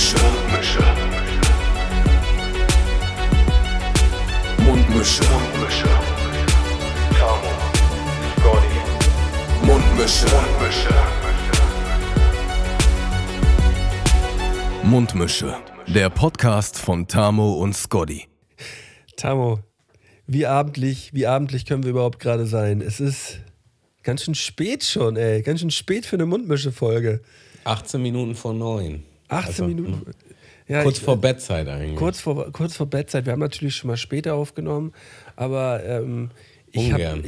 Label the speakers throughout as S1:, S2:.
S1: Mundmische. Mundmische. Mundmische. Mundmische. Tamo. Scotty. Mundmische. Mundmische. Mundmische. Der Podcast von Tamo und Scotty.
S2: Tamo, wie abendlich, wie abendlich können wir überhaupt gerade sein? Es ist ganz schön spät schon, ey. Ganz schön spät für eine Mundmische-Folge.
S3: 18 Minuten vor 9.
S2: 18
S3: Also,
S2: Minuten. Ja,
S3: Kurz
S2: ich-
S3: vor Bettzeit eigentlich.
S2: Kurz vor, kurz vor Bettzeit. Wir haben natürlich schon mal später aufgenommen, aber ähm, ich habe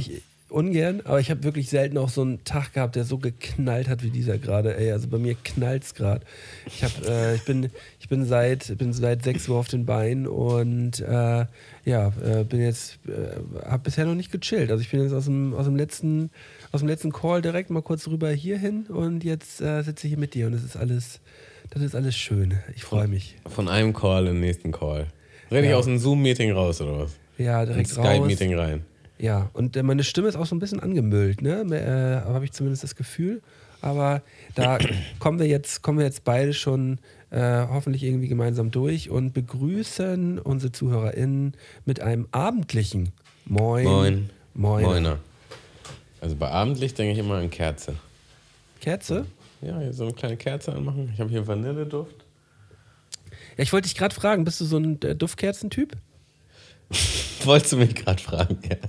S3: Ungern.
S2: aber ich habe wirklich selten auch so einen Tag gehabt, der so geknallt hat wie dieser gerade. Ey, also bei mir knallt's gerade. Ich habe, äh, ich bin, ich bin seit, bin seit 6 Uhr auf den Beinen und äh, ja, äh, bin jetzt, äh, habe bisher noch nicht gechillt. Also ich bin jetzt aus dem, aus dem letzten, aus dem letzten Call direkt mal kurz rüber hier hin und jetzt äh, sitze ich hier mit dir und es ist alles, das ist alles schön. Ich freue mich.
S3: Von einem Call in den nächsten Call. Rede ich
S2: Ja.
S3: aus einem Zoom-Meeting raus oder was?
S2: Ja, direkt raus.
S3: Skype-Meeting rein.
S2: Ja, und äh, meine Stimme ist auch so ein bisschen angemüllt, ne? Äh, habe ich zumindest das Gefühl. Aber da kommen wir jetzt, kommen wir jetzt beide schon äh, hoffentlich irgendwie gemeinsam durch und begrüßen unsere ZuhörerInnen mit einem abendlichen Moin.
S3: Moin.
S2: Moin.
S3: Moiner. Also bei Abendlicht denke ich immer an Kerze.
S2: Kerze?
S3: Ja, hier so eine kleine Kerze anmachen. Ich habe hier Vanilleduft.
S2: Ja, ich wollte dich gerade fragen, bist du so ein äh, Duftkerzentyp?
S3: Wolltest du mich gerade fragen, Gerd?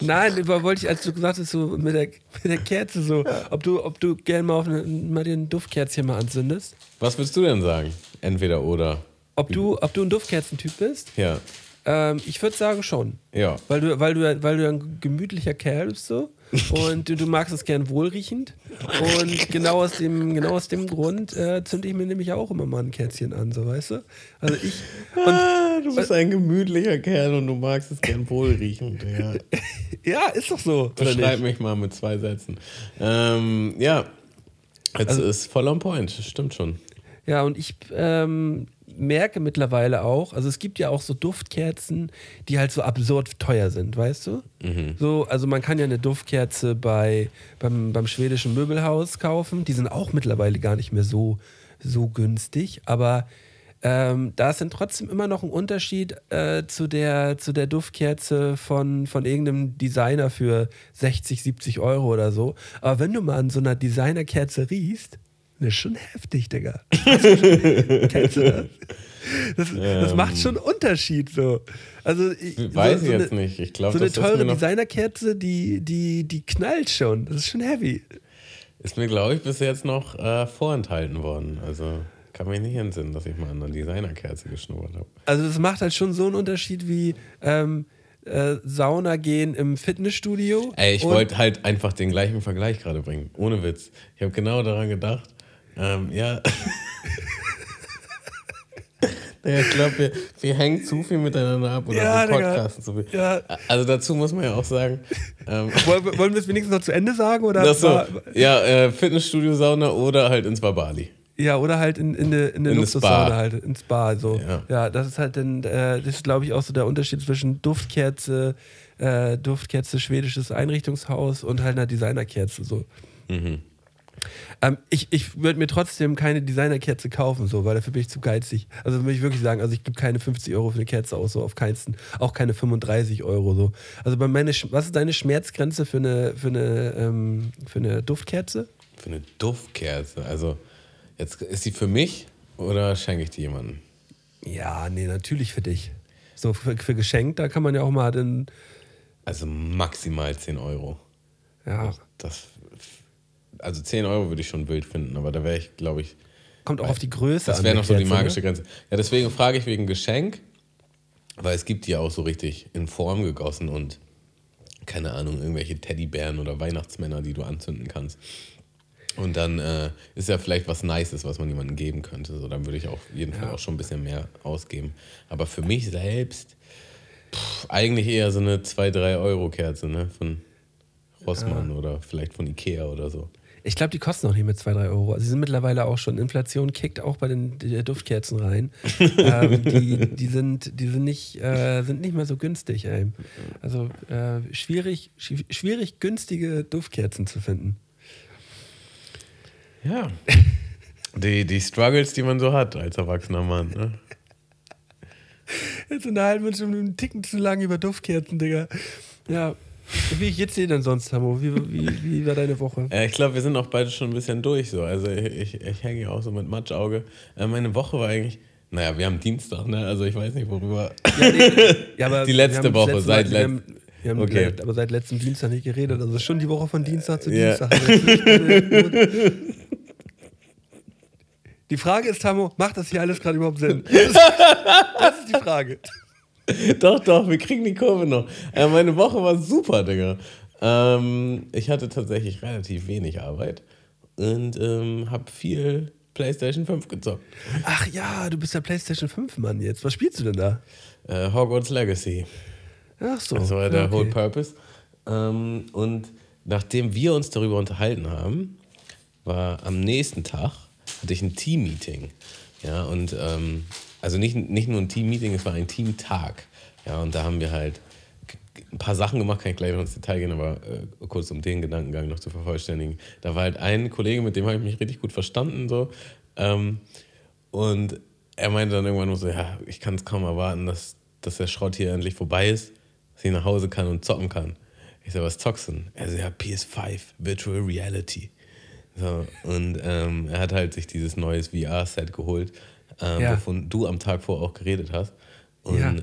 S2: Nein, über- wollte ich, als du gesagt hast, so mit der, mit der Kerze so, ob du, ob du gerne mal, auf eine, mal dir ein Duftkerzchen mal anzündest.
S3: Was willst du denn sagen? Entweder oder.
S2: Ob du, ob du ein Duftkerzentyp bist?
S3: Ja.
S2: Ähm, ich würde sagen schon.
S3: Ja.
S2: Weil du, weil, du, weil du ein gemütlicher Kerl bist so. Und du, du magst es gern wohlriechend. Und genau aus dem, genau aus dem Grund äh, zünde ich mir nämlich auch immer mal ein Kerzchen an, so weißt du? Also ich. Und
S3: Ah, du bist ein gemütlicher Kerl und du magst es gern wohlriechend. Ja.
S2: ja, ist doch so.
S3: Beschreib mich mal mit zwei Sätzen. Ähm, ja. Jetzt
S2: Also
S3: ist voll on point, das stimmt schon.
S2: Ja, und ich ähm, merke mittlerweile auch, also es gibt ja auch so Duftkerzen, die halt so absurd teuer sind, weißt du? So, also man kann ja eine Duftkerze bei, beim, beim schwedischen Möbelhaus kaufen. Die sind auch mittlerweile gar nicht mehr so, so günstig, aber ähm, da ist dann trotzdem immer noch ein Unterschied äh, zu, der, zu der Duftkerze von, von irgendeinem Designer für 60, 70 Euro oder so. Aber wenn du mal an so einer Designerkerze riechst, das ist schon heftig, Digga. Kennst du das? Das, das macht schon einen Unterschied so. Also ich,
S3: Ähm. Weiß
S2: so,
S3: ich
S2: so
S3: jetzt
S2: eine,
S3: nicht. Ich glaube,
S2: so eine teure Designerkerze, die, die, die knallt schon. Das ist schon heavy.
S3: ist mir glaube ich, bis jetzt noch äh, vorenthalten worden. Also kann mich nicht entsinnen, dass ich mal an einer Designerkerze geschnuppert habe.
S2: Also das macht halt schon so einen Unterschied wie ähm, äh, Sauna gehen im Fitnessstudio.
S3: Ey, ich wollte halt einfach den gleichen Vergleich gerade bringen. Ohne Witz. Ich habe genau daran gedacht. Ähm, ja. Ich glaube, wir, wir hängen zu viel miteinander ab oder
S2: Ja,
S3: podcasten zu viel.
S2: Ja.
S3: Also dazu muss man ja auch sagen, ähm,
S2: Wollen, wir- wollen wir es wenigstens noch zu Ende sagen? Oder,
S3: das so,
S2: war-
S3: ja, äh, Fitnessstudio, Sauna oder halt ins Babali.
S2: ja, oder halt in, in eine, in eine
S3: In eine
S2: Luxussauna
S3: Spa.
S2: halt, ins Spa. So. Ja.
S3: Ja.
S2: das ist halt dann, äh, das ist glaube ich auch so der Unterschied zwischen Duftkerze, äh, Duftkerze, schwedisches Einrichtungshaus und halt einer Designerkerze. So.
S3: Mhm.
S2: Ähm, ich ich würde mir trotzdem keine Designerkerze kaufen, so, weil dafür bin ich zu geizig. Also würde ich wirklich sagen, also ich gebe keine 50 Euro für eine Kerze aus, so auf keinsten, auch keine 35 Euro. So. Also bei meine, was ist deine Schmerzgrenze für eine, für eine, ähm, für eine Duftkerze?
S3: Für eine Duftkerze. Also, jetzt ist sie für mich oder schenke ich die jemandem?
S2: Ja, nee, natürlich für dich. So für, für Geschenk, da kann man ja auch mal den,
S3: Also maximal 10 Euro.
S2: ja,
S3: Das, also 10 Euro würde ich schon wild finden, aber da wäre ich, glaube ich,
S2: kommt auch auf die Größe
S3: das
S2: an.
S3: wäre noch so die magische
S2: ne?
S3: Grenze. Ja, deswegen frage ich wegen Geschenk, weil es gibt die ja auch so richtig in Form gegossen und keine Ahnung, irgendwelche Teddybären oder Weihnachtsmänner, die du anzünden kannst. Und dann äh, ist ja vielleicht was Nices, was man jemandem geben könnte. So, dann würde ich auf jeden Fall auch schon ein bisschen mehr ausgeben. Aber für mich selbst pff, eigentlich eher so eine 2-3 Euro Kerze, ne? Von Rossmann oder vielleicht von Ikea oder so.
S2: Ich glaube, die kosten auch nicht mehr 2, 3 Euro. Also sie sind mittlerweile auch schon. Inflation kickt auch bei den Duftkerzen rein. ähm, die, die, sind, die sind, nicht, äh, sind nicht mehr so günstig. Ey. Also äh, schwierig, schwi- schwierig, günstige Duftkerzen zu finden.
S3: Ja. Die, die Struggles, die man so hat als erwachsener Mann. Ne?
S2: Jetzt unterhalten wir uns schon einen Ticken zu lang über Duftkerzen, Digga. Ja. Wie geht's dir denn sonst, Hamo? Wie, wie, wie war deine Woche?
S3: Äh, ich glaube, wir sind auch beide schon ein bisschen durch so. Also ich, ich, ich hänge ja auch so mit Matschauge. Äh, meine Woche war eigentlich, naja, wir haben Dienstag, ne? Also ich weiß nicht, worüber.
S2: Ja, nee, ja,
S3: Die letzte Woche,
S2: letzte
S3: seit
S2: Mal- wir haben,
S3: Okay.
S2: le- aber seit letztem Dienstag nicht geredet. Also schon die Woche von Dienstag zu
S3: Ja.
S2: Dienstag. Die Frage ist, Tamo, macht das hier alles gerade überhaupt Sinn? Das das ist die Frage.
S3: Doch, doch, wir kriegen die Kurve noch. Äh, meine Woche war super, Digga. Ähm, ich hatte tatsächlich relativ wenig Arbeit und ähm, habe viel PlayStation 5 gezockt.
S2: Ach ja, du bist der PlayStation 5 Mann jetzt. Was spielst du denn da?
S3: Äh, Hogwarts Legacy.
S2: Ach so.
S3: Das war der
S2: ja, okay.
S3: Whole Purpose. Ähm, und nachdem wir uns darüber unterhalten haben, war am nächsten Tag, hatte ich ein Team-Meeting. Ja, und ähm, also nicht, nicht nur ein Team-Meeting, es war ein Teamtag. Ja, und da haben wir halt ein paar Sachen gemacht, kann ich gleich noch ins Detail gehen, aber äh, kurz um den Gedankengang noch zu vervollständigen. Da war halt ein Kollege, mit dem habe ich mich richtig gut verstanden, so. Ähm, und er meinte dann irgendwann so, ja, ich kann es kaum erwarten, dass, dass der Schrott hier endlich vorbei ist, dass ich nach Hause kann und zocken kann. Ich so, was zockst du denn? Er so, ja, PS5, Virtual Reality. So, und ähm, er hat halt sich dieses neues VR-Set geholt, ähm,
S2: Ja.
S3: wovon du am Tag vorher auch geredet hast. Und
S2: Ja.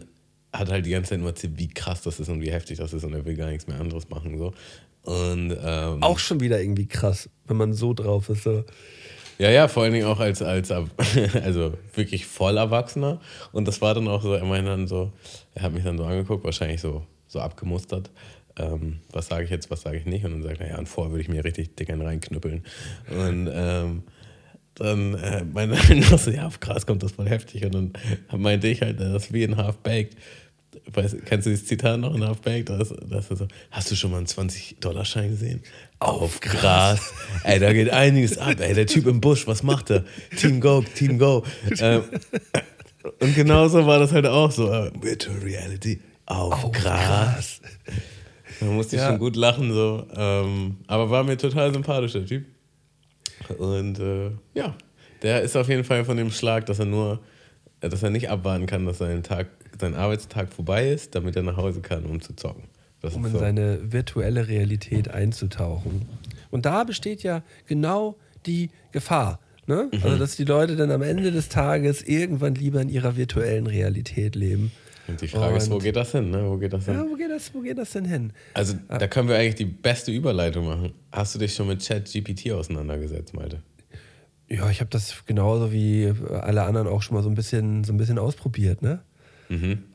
S3: hat halt die ganze Zeit nur erzählt, wie krass das ist und wie heftig das ist und er will gar nichts mehr anderes machen. So. Und ähm,
S2: Auch schon wieder irgendwie krass, wenn man so drauf ist. So.
S3: ja, ja, vor allen Dingen auch als, als also wirklich voll Erwachsener. Und das war dann auch so, er meinte dann so, er hat mich dann so angeguckt, wahrscheinlich so, so abgemustert. Ähm, was sage ich jetzt, was sage ich nicht? Und dann sagt er, ja, und vorher würde ich mir richtig dick einen reinknüppeln. Und ähm, dann äh, meinte er noch so, ja, auf krass kommt das voll heftig. Und dann meinte ich halt, das ist wie in Half-Baked. Weißt, kennst du dieses Zitat noch in Half-Baked? Da ist, da ist so, hast du schon mal einen 20-Dollar-Schein gesehen? Auf Gras. Ey, da geht einiges ab. Ey, der Typ im Busch, was macht er? Team Go, Team Go. Ähm, und genauso war das halt auch so. Äh, Virtual Reality auf, Gras. Da musste ich
S2: Ja.
S3: schon gut lachen, so. Ähm, aber war mir total sympathisch, der Typ. Und äh, ja, der ist auf jeden Fall von dem Schlag, dass er nur, äh, dass er nicht abwarten kann, dass sein Tag, sein Arbeitstag vorbei ist, damit er nach Hause kann, um zu zocken. Das
S2: um in
S3: so.
S2: seine virtuelle Realität einzutauchen. Und da besteht ja genau die Gefahr. Ne?
S3: Mhm.
S2: Also, dass die Leute dann am Ende des Tages irgendwann lieber in ihrer virtuellen Realität leben.
S3: Und die Frage ist, wo
S2: Und-
S3: geht das hin? Ne? Wo geht das hin?
S2: Ja, wo geht das, wo geht das denn hin?
S3: Also, da können wir eigentlich die beste Überleitung machen. Hast du dich schon mit ChatGPT auseinandergesetzt, Malte?
S2: Ja, ich habe das genauso wie alle anderen auch schon mal so ein bisschen, so ein bisschen ausprobiert, ne?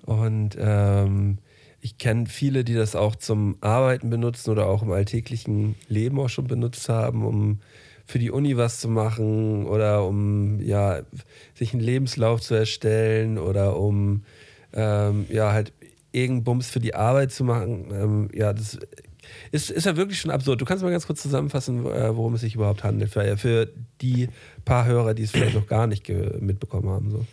S2: Und ähm, ich kenne viele, die das auch zum Arbeiten benutzen oder auch im alltäglichen Leben auch schon benutzt haben, um für die Uni was zu machen oder um ja, sich einen Lebenslauf zu erstellen oder um ähm, ja halt irgendeinen Bums für die Arbeit zu machen. Ähm, ja, das ist, ist ja wirklich schon absurd. Du kannst mal ganz kurz zusammenfassen, äh, worum es sich überhaupt handelt, für, für die paar Hörer, die es vielleicht noch gar nicht mitbekommen haben. So.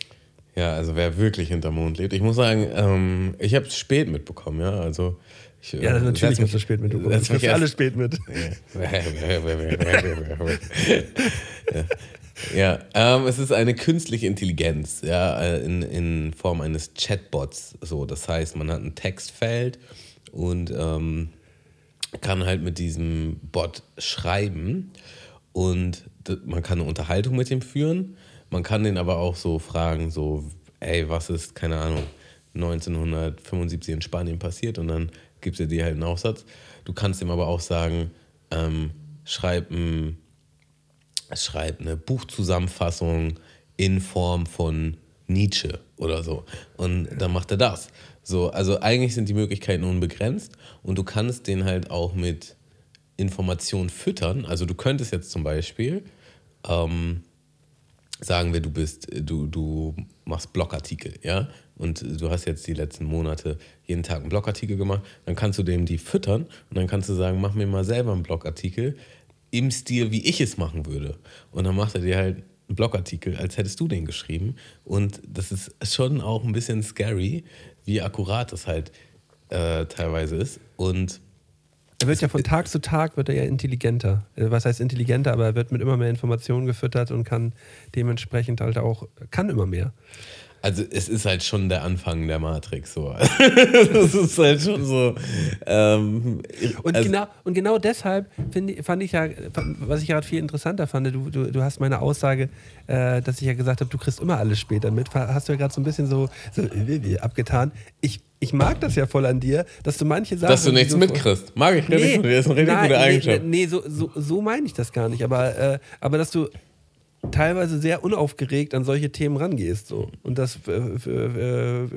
S3: Ja, also wer wirklich hinterm Mond lebt. Ich muss sagen, ähm, ich habe es spät mitbekommen, ja. Also ich,
S2: Ja,
S3: äh,
S2: natürlich hast du spät mitbekommen. Das
S3: mich
S2: alle spät mit.
S3: ja, ähm, es ist eine künstliche Intelligenz, ja, äh, in, in Form eines Chatbots. So, das heißt, man hat ein Textfeld und ähm, kann halt mit diesem Bot schreiben und man kann eine Unterhaltung mit ihm führen. Man kann den aber auch so fragen, so, ey, was ist, keine Ahnung, 1975 in Spanien passiert und dann gibt er dir halt einen Aufsatz. Du kannst ihm aber auch sagen, ähm, schreib, ein, schreib eine Buchzusammenfassung in Form von Nietzsche oder so. Und dann macht er das. So, also eigentlich sind die Möglichkeiten unbegrenzt und du kannst den halt auch mit Informationen füttern. Also du könntest jetzt zum Beispiel ähm, sagen wir, du bist, du, du machst Blogartikel, ja, und du hast jetzt die letzten Monate jeden Tag einen Blogartikel gemacht, dann kannst du dem die füttern und dann kannst du sagen, mach mir mal selber einen Blogartikel im Stil, wie ich es machen würde. Und dann macht er dir halt einen Blogartikel, als hättest du den geschrieben. Und das ist schon auch ein bisschen scary, wie akkurat das halt äh, teilweise ist. Und
S2: Er wird ja von Tag zu Tag wird er ja intelligenter. Äh, Was heißt intelligenter, aber er wird mit immer mehr Informationen gefüttert und kann dementsprechend halt auch, kann immer mehr.
S3: Also es ist halt schon der Anfang der Matrix so. das ist halt schon so. Ähm,
S2: Und,
S3: also,
S2: genau, und genau deshalb find, fand ich ja, was ich gerade viel interessanter fand, du, du, du hast meine Aussage, äh, dass ich ja gesagt habe, du kriegst immer alles später mit, hast du ja gerade so ein bisschen so, so äh, abgetan. Ich, ich mag das ja voll an dir, dass du manche Sachen.
S3: dass du nichts mitkriegst. Mag ich richtig. das ist eine richtig
S2: nein,
S3: gute
S2: nee,
S3: Eigenschaft.
S2: nee, so, so, so meine ich das gar nicht. Aber, äh, aber dass du teilweise sehr unaufgeregt an solche Themen rangehst. So. Und das äh, äh, äh,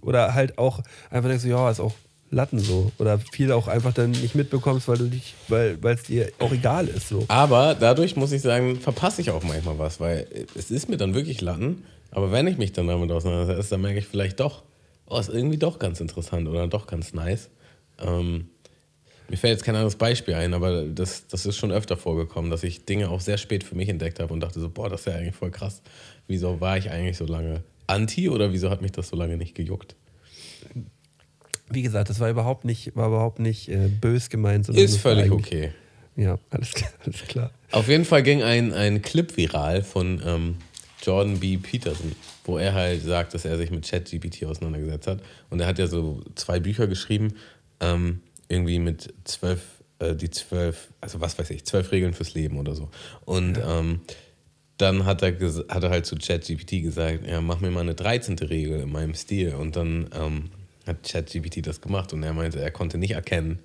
S2: oder halt auch einfach denkst, ja, ist auch Latten so. Oder viel auch einfach dann nicht mitbekommst, weil du dich, weil es dir auch egal ist. So.
S3: Aber dadurch muss ich sagen, verpasse ich auch manchmal was, weil es ist mir dann wirklich Latten. Aber wenn ich mich dann damit auseinandersetze, dann merke ich vielleicht doch, oh, ist irgendwie doch ganz interessant oder doch ganz nice. Ähm, mir fällt jetzt kein anderes Beispiel ein, aber das, das ist schon öfter vorgekommen, dass ich Dinge auch sehr spät für mich entdeckt habe und dachte so, boah, das ist ja eigentlich voll krass. Wieso war ich eigentlich so lange anti oder wieso hat mich das so lange nicht gejuckt?
S2: Wie gesagt, das war überhaupt nicht, war überhaupt nicht äh, bös gemeint. sondern
S3: Ist völlig okay.
S2: Ja, alles, alles klar.
S3: Auf jeden Fall ging ein, ein Clip viral von ähm, Jordan B. Peterson, wo er halt sagt, dass er sich mit ChatGPT auseinandergesetzt hat. Und er hat ja so zwei Bücher geschrieben, ähm, irgendwie mit zwölf, äh, die zwölf, also was weiß ich, zwölf Regeln fürs Leben oder so. Und ähm, dann hat er, hat er halt zu ChatGPT gesagt, ja, mach mir mal eine 13. Regel in meinem Stil. Und dann ähm, hat ChatGPT das gemacht und er meinte, er konnte nicht erkennen,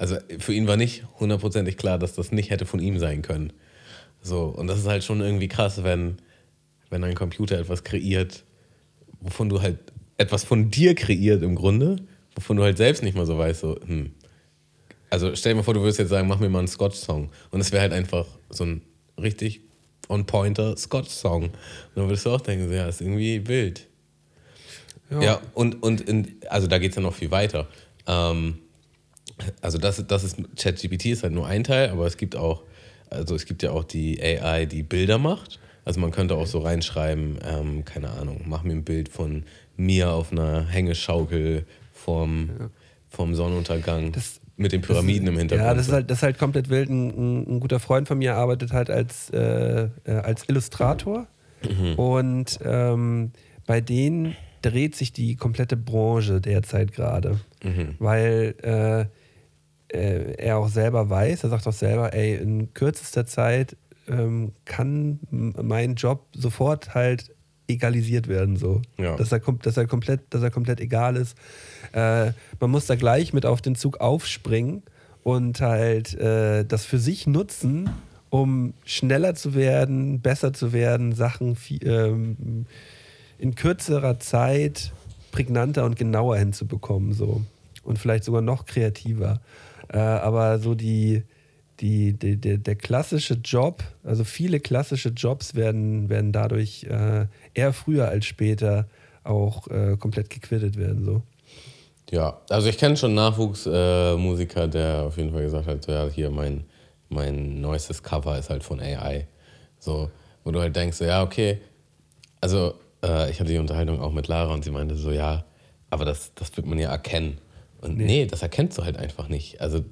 S3: also für ihn war nicht hundertprozentig klar, dass das nicht hätte von ihm sein können. So, und das ist halt schon irgendwie krass, wenn, wenn ein Computer etwas kreiert, wovon du halt etwas von dir kreiert im Grunde, wovon du halt selbst nicht mal so weißt, so, hm. Also stell dir mal vor, du würdest jetzt sagen, mach mir mal einen Scotch-Song. Und es wäre halt einfach so ein richtig on-pointer Scotch-Song. Und dann würdest du auch denken, ja, ist irgendwie wild. Ja, und, und in, also da geht es ja noch viel weiter. Ähm, also das, das ist ChatGPT ist halt nur ein Teil, aber es gibt auch, also es gibt ja auch die AI, die Bilder macht. Also man könnte auch so reinschreiben, ähm, keine Ahnung, mach mir ein Bild von mir auf einer Hängeschaukel vorm, vorm Sonnenuntergang
S2: Das-
S3: mit den Pyramiden im Hintergrund.
S2: Ja, das ist halt, das ist halt komplett wild. Ein, ein, guter Freund von mir arbeitet halt als, äh, äh, als Illustrator.
S3: Mhm.
S2: Und ähm, bei denen dreht sich die komplette Branche derzeit gerade.
S3: Mhm.
S2: Weil äh, äh, er auch selber weiß, er sagt auch selber, ey, in kürzester Zeit ähm, kann mein Job sofort halt egalisiert werden, so.
S3: Ja.
S2: Dass, er, dass, er komplett, dass er komplett egal ist. Äh, man muss da gleich mit auf den Zug aufspringen und halt äh, das für sich nutzen, um schneller zu werden, besser zu werden, Sachen viel, ähm, in kürzerer Zeit prägnanter und genauer hinzubekommen, so. Und vielleicht sogar noch kreativer. Äh, aber so die, die, die, der, der klassische Job, also viele klassische Jobs werden, werden dadurch äh, eher früher als später auch äh, komplett gequittet werden, so.
S3: Ja, also ich kenne schon Nachwuchsmusiker, äh, der auf jeden Fall gesagt hat, ja, hier mein, mein neuestes Cover ist halt von AI. So, wo du halt denkst, so, ja, okay, also äh, ich hatte die Unterhaltung auch mit Lara und sie meinte so, ja, aber das, das wird man ja erkennen. Und nee. das erkennst du halt einfach nicht. Also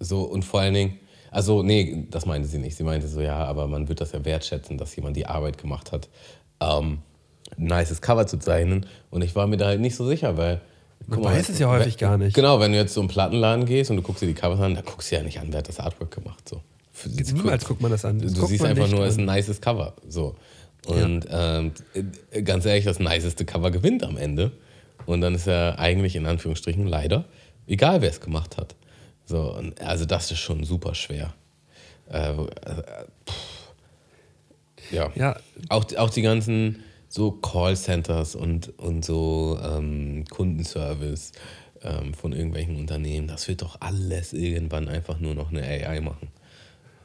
S3: so und vor allen Dingen, also nee, das meinte sie nicht. Sie meinte so, ja, aber man wird das ja wertschätzen, dass jemand die Arbeit gemacht hat, ähm, ein nices Cover zu zeichnen. Und ich war mir da halt nicht so sicher, weil
S2: Man
S3: guck mal,
S2: weiß es ja häufig
S3: wenn-
S2: gar nicht.
S3: Genau, wenn du jetzt so einen Plattenladen gehst und du guckst dir die Covers an, dann guckst du ja nicht an, wer hat das Artwork gemacht. So. Für-
S2: Niemals guckt man das an. Das
S3: Du siehst einfach nur, es ist ein nices Cover. So. Und ähm, äh, ganz ehrlich, das niceste Cover gewinnt am Ende. Und dann ist ja eigentlich in Anführungsstrichen leider egal, wer es gemacht hat. So, also das ist schon super schwer. Äh, äh, ja.
S2: Ja,
S3: Auch, auch die ganzen so Callcenters und, und so ähm, Kundenservice ähm, von irgendwelchen Unternehmen, das wird doch alles irgendwann einfach nur noch eine AI machen.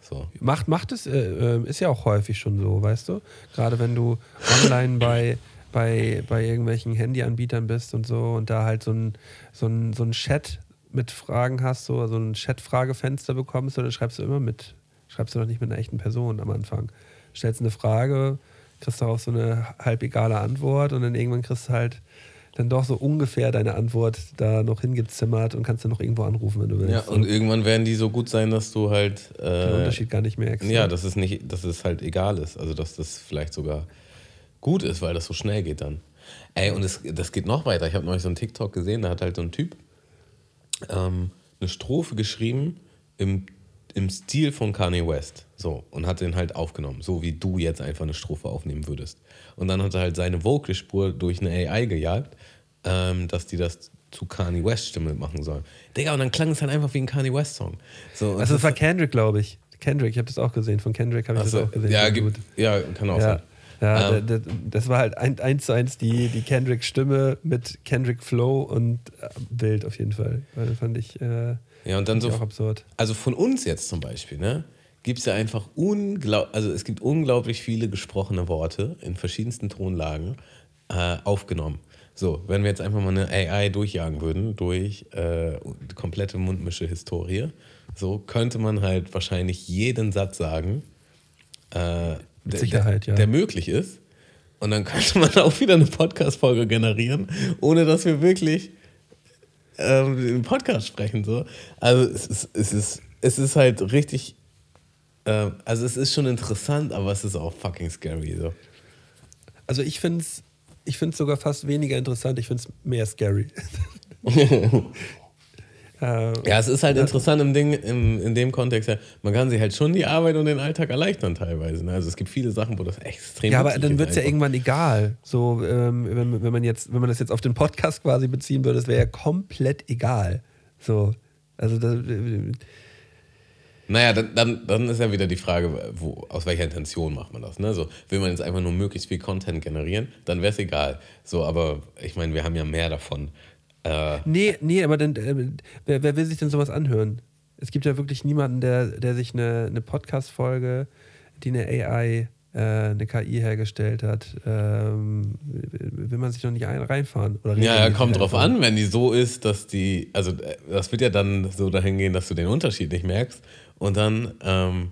S3: So.
S2: Macht, macht es, äh, äh, ist ja auch häufig schon so, weißt du? Gerade wenn du online bei, bei, bei irgendwelchen Handyanbietern bist und so und da halt so ein, so ein, so ein Chat mit Fragen hast, so, so ein Chat-Fragefenster bekommst, dann schreibst du immer mit, schreibst du doch nicht mit einer echten Person am Anfang. Stellst eine Frage, kriegst darauf so eine halb egale Antwort und dann irgendwann kriegst du halt dann doch so ungefähr deine Antwort da noch hingezimmert und kannst dann noch irgendwo anrufen, wenn du willst.
S3: Ja, und irgendwann werden die so gut sein, dass du halt. Äh,
S2: den Unterschied gar nicht merkst.
S3: Ja, dass es nicht, dass es halt egal ist. Also dass das vielleicht sogar gut ist, weil das so schnell geht dann. Ey, und es, das geht noch weiter. Ich habe neulich so einen TikTok gesehen, da hat halt so ein Typ ähm, eine Strophe geschrieben im, im Stil von Kanye West. So, und hat den halt aufgenommen, so wie du jetzt einfach eine Strophe aufnehmen würdest. Und dann hat er halt seine Vocalspur durch eine AI gejagt, ähm, dass die das zu Kanye West Stimme machen soll. Digga, und dann klang es halt einfach wie ein Kanye West Song. So,
S2: Also das war Kendrick, glaube ich. Kendrick, ich habe das auch gesehen. Von Kendrick habe ich
S3: Achso,
S2: das auch gesehen.
S3: ja, gibt, ja, kann auch
S2: Ja,
S3: sein.
S2: Ja
S3: Ähm.
S2: da- da- das war halt ein, eins zu eins die, die Kendrick-Stimme mit Kendrick-Flow und äh, Bild auf jeden Fall. Das fand ich, äh,
S3: Ja, und dann so
S2: auch absurd.
S3: also von uns jetzt zum Beispiel, ne, gibt es ja einfach unglaublich, also es gibt unglaublich viele gesprochene Worte in verschiedensten Tonlagen äh, aufgenommen. So, wenn wir jetzt einfach mal eine AI durchjagen würden durch äh, die komplette Mundmische-Historie, so könnte man halt wahrscheinlich jeden Satz sagen, äh, der,
S2: Sicherheit,
S3: der,
S2: ja.
S3: der möglich ist. Und dann könnte man auch wieder eine Podcast-Folge generieren, ohne dass wir wirklich ähm, im Podcast sprechen. So. Also es ist, es ist, es ist halt richtig, ähm, also es ist schon interessant, aber es ist auch fucking scary. So.
S2: Also ich finde es ich find's sogar fast weniger interessant, ich finde es mehr scary. äh,
S3: Ja, es ist halt interessant im Ding, im, in dem Kontext, ja, man kann sich halt schon die Arbeit und den Alltag erleichtern teilweise. Ne? Also es gibt viele Sachen, wo das extrem
S2: Ja, aber dann wird es ja irgendwann egal. So, ähm, wenn, wenn, man jetzt, wenn man das jetzt auf den Podcast quasi beziehen würde, das wäre ja komplett egal. So, also das, äh,
S3: Naja, dann, dann, dann ist ja wieder die Frage, wo, aus welcher Intention macht man das? Ne? So, will man jetzt einfach nur möglichst viel Content generieren, dann wäre es egal. So, aber ich meine, wir haben ja mehr davon. Äh,
S2: nee, nee, aber dann, äh, wer, wer will sich denn sowas anhören? Es gibt ja wirklich niemanden, der, der sich eine, eine Podcast-Folge, die eine AI, äh, eine KI hergestellt hat, ähm, will man sich noch nicht ein, reinfahren. Oder
S3: ja, ja, kommt drauf an, wenn die so ist, dass die, also äh, das wird ja dann so dahin gehen, dass du den Unterschied nicht merkst. Und dann, ähm,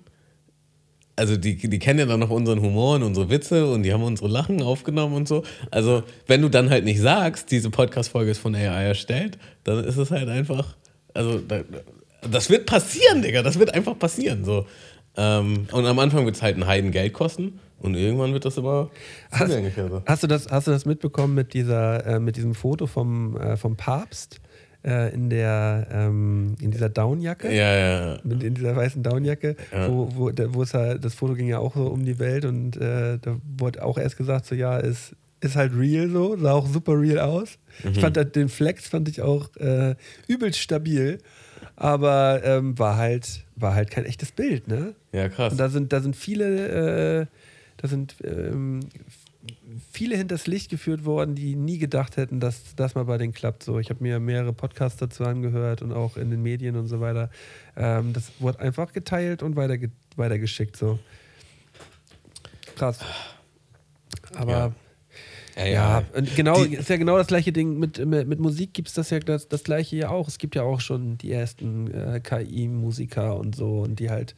S3: also die, die kennen ja dann noch unseren Humor und unsere Witze und die haben unsere Lachen aufgenommen und so. Also, wenn du dann halt nicht sagst, diese Podcast-Folge ist von AI erstellt, dann ist es halt einfach, also da, das wird passieren, Digga, das wird einfach passieren. So. Ähm, und am Anfang wird es halt ein Heiden Geld kosten und irgendwann wird das immer
S2: Hast,
S3: zugänglicher. So.
S2: hast, du das, hast du das mitbekommen mit, dieser, äh, mit diesem Foto vom, äh, vom Papst äh, in, der, ähm, in dieser Downjacke?
S3: Ja, ja.
S2: Mit, in dieser weißen Downjacke,
S3: Ja.
S2: wo, wo, da- wo es halt, das Foto ging ja auch so um die Welt und äh, da wurde auch erst gesagt, so ja, ist, ist halt real so, sah auch super real aus.
S3: Mhm.
S2: Ich fand halt den Flex fand ich auch äh, übelst stabil, aber ähm, war halt war halt kein echtes Bild, ne?
S3: Ja, krass.
S2: Und da sind, da sind viele, äh, da sind ähm, viele hinters Licht geführt worden, die nie gedacht hätten, dass das mal bei denen klappt. So, ich habe mir mehrere Podcasts dazu angehört und auch in den Medien und so weiter. Ähm, das wurde einfach geteilt und weiterge weitergeschickt. So. Krass. Aber
S3: Ja. Ja,
S2: ja,
S3: ja.
S2: genau,
S3: Die-
S2: ist ja genau das gleiche Ding. Mit, mit, mit Musik gibt es das ja das, das gleiche ja auch. Es gibt ja auch schon die ersten äh, KI-Musiker und so und die halt,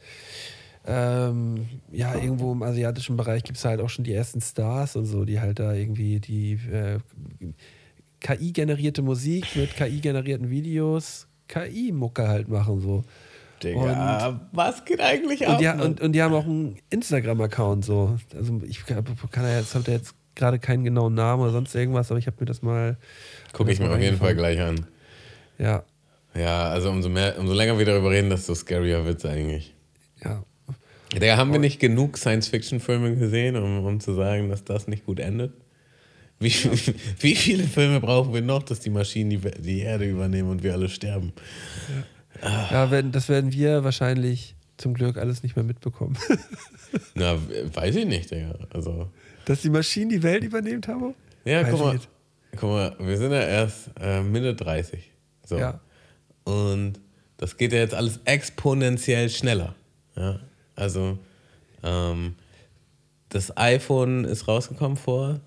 S2: ähm, ja, irgendwo im asiatischen Bereich gibt es halt auch schon die ersten Stars und so, die halt da irgendwie die äh, KI-generierte Musik mit KI-generierten Videos, KI-Mucke halt machen so.
S3: Digga, was geht eigentlich ab?
S2: Und die, und, und die haben auch einen Instagram-Account so. Also ich kann ja jetzt, habt jetzt gerade keinen genauen Namen oder sonst irgendwas, aber ich habe mir das mal.
S3: Gucke ich mir auf jeden Fall gleich an.
S2: Ja,
S3: Ja, also umso mehr, umso länger wir darüber reden, desto scarier wird es eigentlich.
S2: ja.
S3: Digga, haben wir nicht genug Science-Fiction-Filme gesehen, um, um zu sagen, dass das nicht gut endet? Wie, wie viele Filme brauchen wir noch, dass die Maschinen die, die Erde übernehmen und wir alle sterben?
S2: Ja, werden, das werden wir wahrscheinlich zum Glück alles nicht mehr mitbekommen.
S3: Na, weiß ich nicht, Digga. Also,
S2: Dass die Maschinen die Welt übernehmt haben?
S3: ja,
S2: Weiß
S3: guck mal,
S2: nicht.
S3: guck mal, wir sind ja erst äh, Mitte 30. So.
S2: Ja.
S3: Und das geht ja jetzt alles exponentiell schneller. Ja? Also, ähm, das iPhone ist rausgekommen vor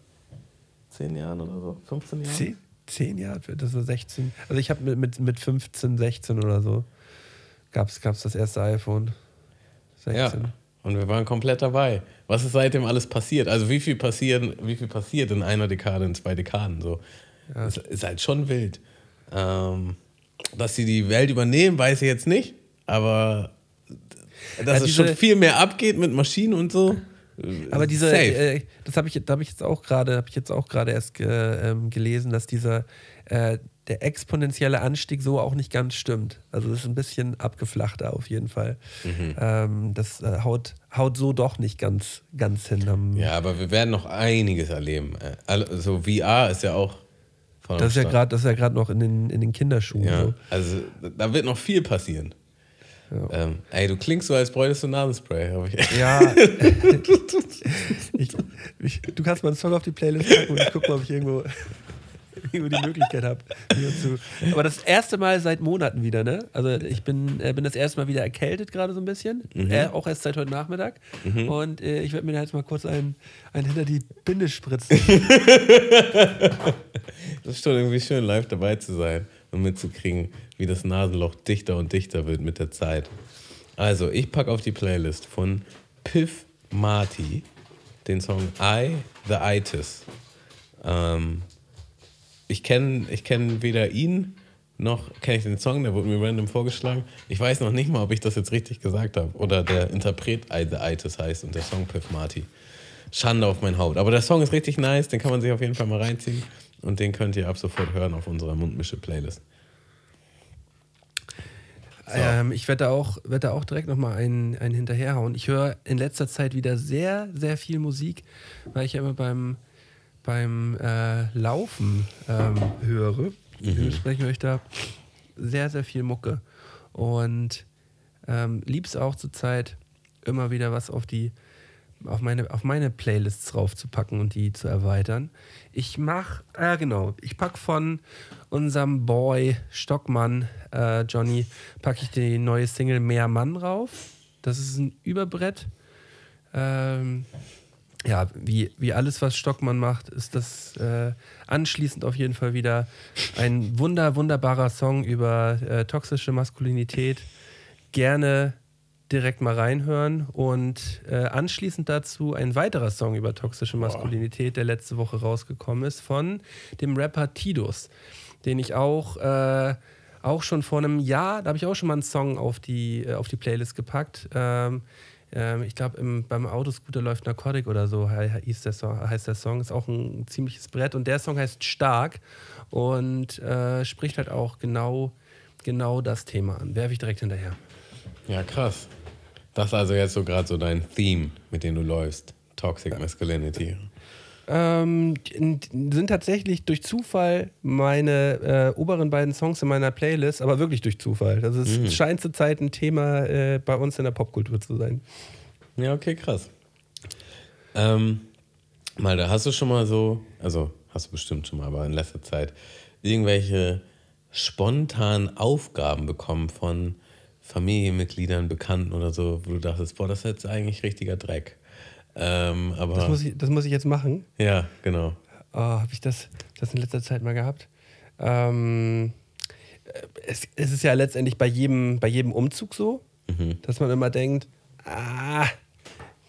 S3: 10 Jahren oder so, 15 Jahren.
S2: Zehn, zehn Jahre, das war 16. Also ich habe mit, mit, mit 15, 16 oder so gab es das erste iPhone. 16.
S3: Ja. Und wir waren komplett dabei. Was ist seitdem alles passiert? Also wie viel passieren, wie viel passiert in einer Dekade, in zwei Dekaden so? Ja. Ist, ist, halt schon wild. Ähm, dass sie die Welt übernehmen, weiß ich jetzt nicht, aber dass ja, es schon viel mehr abgeht mit Maschinen und so.
S2: Aber diese, äh, das habe ich, da habe ich jetzt auch gerade, habe ich jetzt auch gerade erst ge, ähm, gelesen, dass dieser äh, der exponentielle Anstieg so auch nicht ganz stimmt. Also das ist ein bisschen abgeflachter auf jeden Fall. Mhm. Ähm, das äh, haut, haut so doch nicht ganz, ganz hin.
S3: ja, aber wir werden noch einiges erleben. Also VR ist ja auch
S2: das ist ja gerade, das ist ja gerade noch in den, in den Kinderschuhen. Ja, so.
S3: Also da wird noch viel passieren. Ja. Ähm, ey, du klingst so, als bräuchtest du Nasenspray.
S2: Ja. ich, ich, du kannst mal einen Song auf die Playlist packen und ich guck mal, ob ich irgendwo irgendwo die Möglichkeit habe. Aber das erste Mal seit Monaten wieder, ne? Also ich bin, äh, bin das erste Mal wieder erkältet gerade so ein bisschen. Mhm. Äh, auch erst seit heute Nachmittag. Mhm. Und äh, ich werde mir jetzt mal kurz einen, einen hinter die Binde spritzen.
S3: das ist schon irgendwie schön, live dabei zu sein und mitzukriegen, wie das Nasenloch dichter und dichter wird mit der Zeit. Also, ich packe auf die Playlist von Piff Marty den Song I, The Itis. Ähm, ich kenne ich kenn weder ihn noch kenne ich den Song, der wurde mir random vorgeschlagen. Ich weiß noch nicht mal, ob ich das jetzt richtig gesagt habe. Oder der Interpret I The Itis heißt und der Song Piff Marty. Schande auf mein Haupt. Aber der Song ist richtig nice, den kann man sich auf jeden Fall mal reinziehen. Und den könnt ihr ab sofort hören auf unserer Mundmische-Playlist.
S2: So. Ähm, ich werde da auch, werd auch direkt nochmal einen, einen hinterherhauen. Ich höre in letzter Zeit wieder sehr, sehr viel Musik, weil ich ja immer beim beim äh, Laufen ähm, höre. Mhm. Dementsprechend höre ich da sehr, sehr viel Mucke. Und ähm, lieb's auch zurzeit immer wieder was auf die auf meine, auf meine Playlists draufzupacken und die zu erweitern. Ich mach, äh, genau, ich packe von unserem Boy Stockmann, äh, Johnny, packe ich die neue Single Mehr Mann rauf. Das ist ein Überbrett. Ähm, ja, wie, wie alles, was Stockmann macht, ist das äh, anschließend auf jeden Fall wieder ein wunder, wunderbarer Song über äh, toxische Maskulinität. Gerne direkt mal reinhören und äh, anschließend dazu ein weiterer Song über toxische Maskulinität, der letzte Woche rausgekommen ist, von dem Rapper Tidus, den ich auch, äh, auch schon vor einem Jahr, da habe ich auch schon mal einen Song auf die, äh, auf die Playlist gepackt. Ähm, ähm, ich glaube, beim Autoscooter läuft Narcotic oder so heißt der, Song, heißt der Song. Ist auch ein ziemliches Brett. Und der Song heißt Stark und äh, spricht halt auch genau, genau das Thema an. Werfe ich direkt hinterher.
S3: Ja, krass. Das ist also jetzt so gerade so dein Theme, mit dem du läufst. Toxic Masculinity
S2: ähm, sind tatsächlich durch Zufall meine äh, oberen beiden Songs in meiner Playlist, aber wirklich durch Zufall. Also es mhm. scheint zurzeit ein Thema äh, bei uns in der Popkultur zu sein.
S3: Ja, okay, krass. Ähm, Malda, hast du schon mal so, also hast du bestimmt schon mal, aber in letzter Zeit, irgendwelche spontanen Aufgaben bekommen von Familienmitgliedern, Bekannten oder so, wo du dachtest, boah, das ist jetzt eigentlich richtiger Dreck. Ähm, aber
S2: das, muss ich, das muss ich jetzt machen.
S3: Ja, genau.
S2: Oh, Habe ich das, das in letzter Zeit mal gehabt? Ähm, es, es, ist ja letztendlich bei jedem, bei jedem Umzug so, mhm. dass man immer denkt, ah,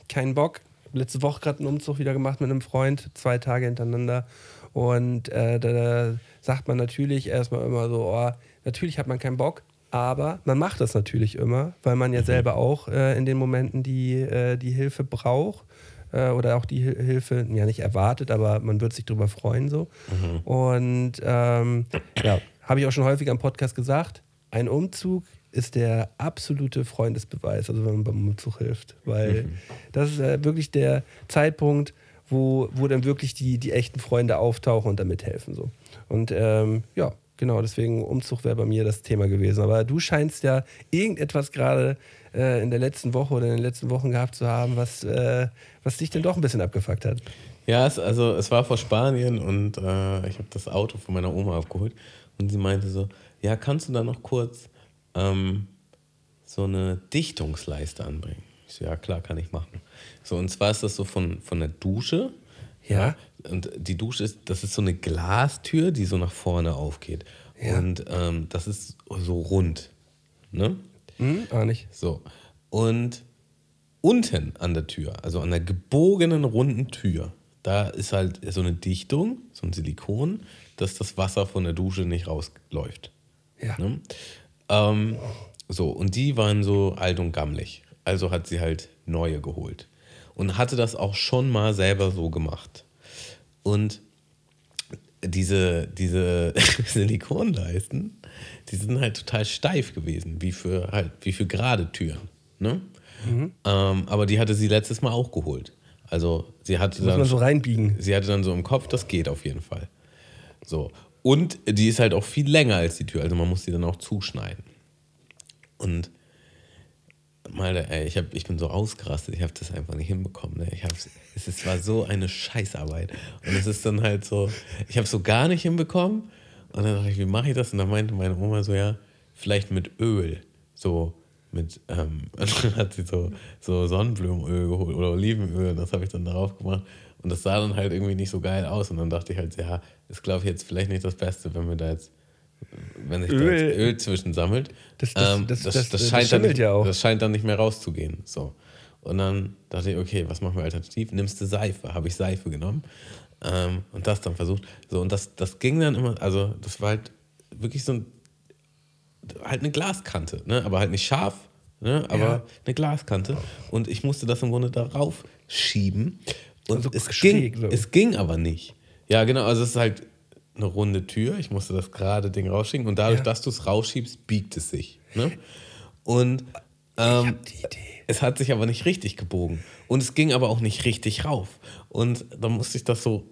S2: kein Bock. Letzte Woche gerade einen Umzug wieder gemacht mit einem Freund, zwei Tage hintereinander. Und äh, da, da, sagt man natürlich erstmal immer so, oh, natürlich hat man keinen Bock, aber man macht das natürlich immer, weil man ja mhm. selber auch äh, in den Momenten die, äh, die Hilfe braucht äh, oder auch die Hilfe, ja nicht erwartet, aber man wird sich darüber freuen so. Mhm. Und ähm, ja, habe ich auch schon häufig am Podcast gesagt, ein Umzug ist der absolute Freundesbeweis, also wenn man beim Umzug hilft, weil mhm. das ist äh, wirklich der Zeitpunkt, wo, wo dann wirklich die, die echten Freunde auftauchen und damit helfen so. Und ähm, ja, genau, deswegen Umzug wäre bei mir das Thema gewesen. Aber du scheinst ja irgendetwas gerade äh, in der letzten Woche oder in den letzten Wochen gehabt zu haben, was, äh, was dich denn doch ein bisschen abgefuckt hat.
S3: Ja, es, also es war vor Spanien und äh, ich habe das Auto von meiner Oma abgeholt und sie meinte so, ja, kannst du da noch kurz ähm, so eine Dichtungsleiste anbringen? Ich so, ja klar, kann ich machen. So, und zwar ist das so von, von der Dusche. Ja. ja. Und die Dusche ist, das ist so eine Glastür, die so nach vorne aufgeht. Ja. Und ähm, das ist so rund. Ne?
S2: Hm, auch nicht.
S3: So. Und unten an der Tür, also an der gebogenen runden Tür, da ist halt so eine Dichtung, so ein Silikon, dass das Wasser von der Dusche nicht rausläuft.
S2: Ja.
S3: Ne? Ähm, so, und die waren so alt und gammelig. Also hat sie halt neue geholt. Und hatte das auch schon mal selber so gemacht. Und diese, diese Silikonleisten, die sind halt total steif gewesen, wie für halt, wie für gerade Türen. Ne? Ähm, aber die hatte sie letztes Mal auch geholt. Also sie hatte
S2: Muss
S3: dann
S2: man so reinbiegen.
S3: Sie hatte dann so im Kopf, das geht auf jeden Fall. So. Und die ist halt auch viel länger als die Tür, also man muss die dann auch zuschneiden. Und mal, ey, ich, hab, ich bin so ausgerastet, ich habe das einfach nicht hinbekommen. Ne? Ich es ist, war so eine Scheißarbeit. Und es ist dann halt so, ich habe es so gar nicht hinbekommen. Und dann dachte ich, wie mache ich das? Und dann meinte meine Oma so, ja, vielleicht mit Öl. So mit, ähm, und dann hat sie so, so Sonnenblumenöl geholt oder Olivenöl. Und das habe ich dann darauf gemacht. Und das sah dann halt irgendwie nicht so geil aus. Und dann dachte ich halt, ja, ist glaube ich jetzt vielleicht nicht das Beste, wenn wir da jetzt, wenn sich da
S2: Öl.
S3: jetzt Öl zwischen sammelt.
S2: Das- das-
S3: Ähm,
S2: das-
S3: das,
S2: das-
S3: scheint dann nicht,
S2: ja auch.
S3: das scheint dann nicht mehr rauszugehen. So. Und dann dachte ich, okay, was machen wir alternativ? Nimmst du Seife? Habe ich Seife genommen ähm, und das dann versucht. So, und das, das ging dann immer, also das war halt wirklich so ein, halt eine Glaskante, ne? aber halt nicht scharf, ne? aber
S2: Ja.
S3: eine Glaskante. Und ich musste das im Grunde darauf schieben. Und
S2: Also
S3: es,
S2: schräg
S3: ging,
S2: so.
S3: es ging aber nicht. Ja, genau, also es ist halt eine runde Tür. Ich musste das gerade Ding rausschieben und dadurch,
S2: Ja.
S3: dass du es rausschiebst, biegt es sich. Ne? Und ähm, es hat sich aber nicht richtig gebogen. Und es ging aber auch nicht richtig rauf. Und dann musste ich das so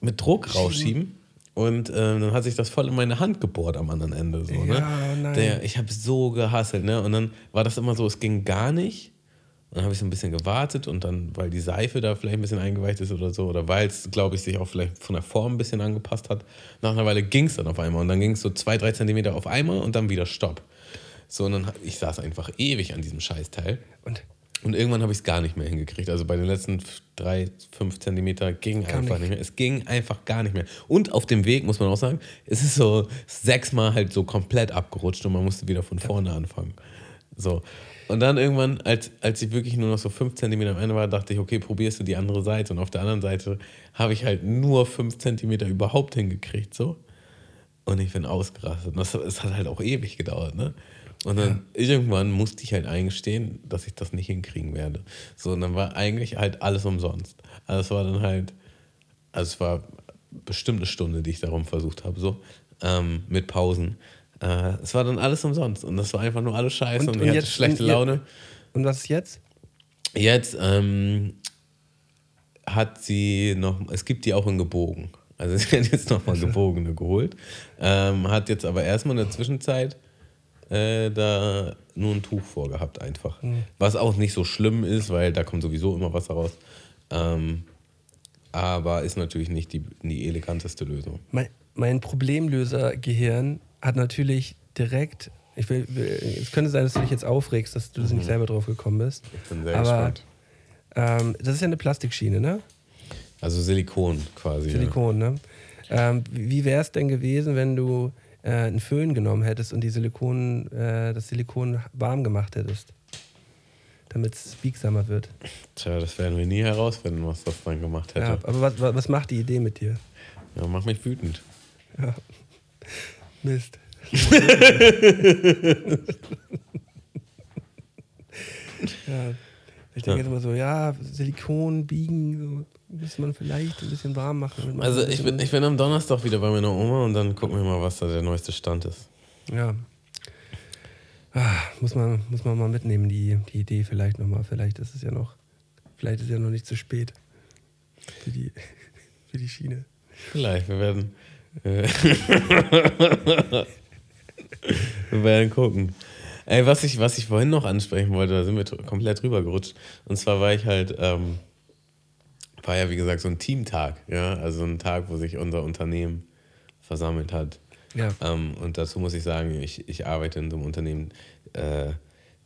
S3: mit Druck rausschieben. Und ähm, dann hat sich das voll in meine Hand gebohrt am anderen Ende. So, ne?
S2: Ja.
S3: Der, ich habe so gehasselt. Ne? Und dann war das immer so, es ging gar nicht. Und dann habe ich so ein bisschen gewartet und dann, weil die Seife da vielleicht ein bisschen eingeweicht ist oder so, oder weil es, glaube ich, sich auch vielleicht von der Form ein bisschen angepasst hat, nach einer Weile ging es dann auf einmal. Und dann ging es so zwei, drei Zentimeter auf einmal und dann wieder Stopp. So, und dann, ich saß einfach ewig an diesem Scheißteil.
S2: Und
S3: Und irgendwann habe ich es gar nicht mehr hingekriegt. Also bei den letzten drei, fünf Zentimeter ging einfach
S2: nicht.
S3: nicht mehr. Es ging einfach gar nicht mehr. Und auf dem Weg, muss man auch sagen, es ist so sechsmal halt so komplett abgerutscht und man musste wieder von vorne anfangen. So. Und dann irgendwann, als, als ich wirklich nur noch so fünf Zentimeter am Ende war, dachte ich, okay, probierst du die andere Seite. Und auf der anderen Seite habe ich halt nur fünf Zentimeter überhaupt hingekriegt. So. Und ich bin ausgerastet. Und das, es hat halt auch ewig gedauert, ne? Und dann irgendwann musste ich halt eingestehen, dass ich das nicht hinkriegen werde. So, und dann war eigentlich halt alles umsonst. Also es war dann halt, also es war bestimmt eine Stunde, die ich darum versucht habe, so, ähm, mit Pausen. Äh, es war dann alles umsonst. Und das war einfach nur alles scheiße und,
S2: Und-
S3: ich
S2: und
S3: hatte
S2: jetzt-
S3: schlechte
S2: und
S3: Laune.
S2: Und was ist jetzt?
S3: Jetzt ähm, hat sie noch, es gibt die auch in gebogen. Also sie hat jetzt nochmal gebogene geholt. Ähm, hat jetzt aber erstmal in der Zwischenzeit äh, da nur ein Tuch vorgehabt einfach. Was auch nicht so schlimm ist, weil da kommt sowieso immer Wasser raus. Ähm, aber ist natürlich nicht die, die eleganteste Lösung.
S2: Mein, mein Problemlöser-Gehirn hat natürlich direkt. Ich will, es könnte sein, dass du dich jetzt aufregst, dass du nicht selber drauf gekommen bist.
S3: Mhm. Ich bin sehr
S2: Aber
S3: gespannt.
S2: ähm, das ist ja eine Plastikschiene, ne?
S3: Also Silikon quasi.
S2: Silikon, ne? Ähm, wie wäre es denn gewesen, wenn du äh, einen Föhn genommen hättest und die Silikon, äh, das Silikon warm gemacht hättest? Damit es biegsamer wird.
S3: Ja. Tja, das werden wir nie herausfinden, was das dann gemacht hätte.
S2: Ja,
S3: Ja,
S2: aber was, was macht die Idee mit dir?
S3: macht mich wütend.
S2: Ja. Mist. ja. Ich denke
S3: Ja.
S2: jetzt immer so, ja, Silikon biegen, so muss man vielleicht ein bisschen warm machen.
S3: Also ich bin, ich bin am Donnerstag wieder bei meiner Oma und dann gucken wir mal, was da der neueste Stand ist.
S2: Ja. Ah, muss, man, muss man mal mitnehmen, die, die Idee vielleicht nochmal. Vielleicht ist es ja noch, vielleicht ist es ja noch nicht zu spät für die, für die Schiene.
S3: Vielleicht, wir werden. Äh, wir werden gucken. Ey, was ich, was ich vorhin noch ansprechen wollte, da sind wir komplett drüber gerutscht. Und zwar war ich halt, ähm, war ja wie gesagt so ein Teamtag, ja, also ein Tag, wo sich unser Unternehmen versammelt hat.
S2: Ja.
S3: Ähm, und dazu muss ich sagen, ich, ich arbeite in so einem Unternehmen, äh,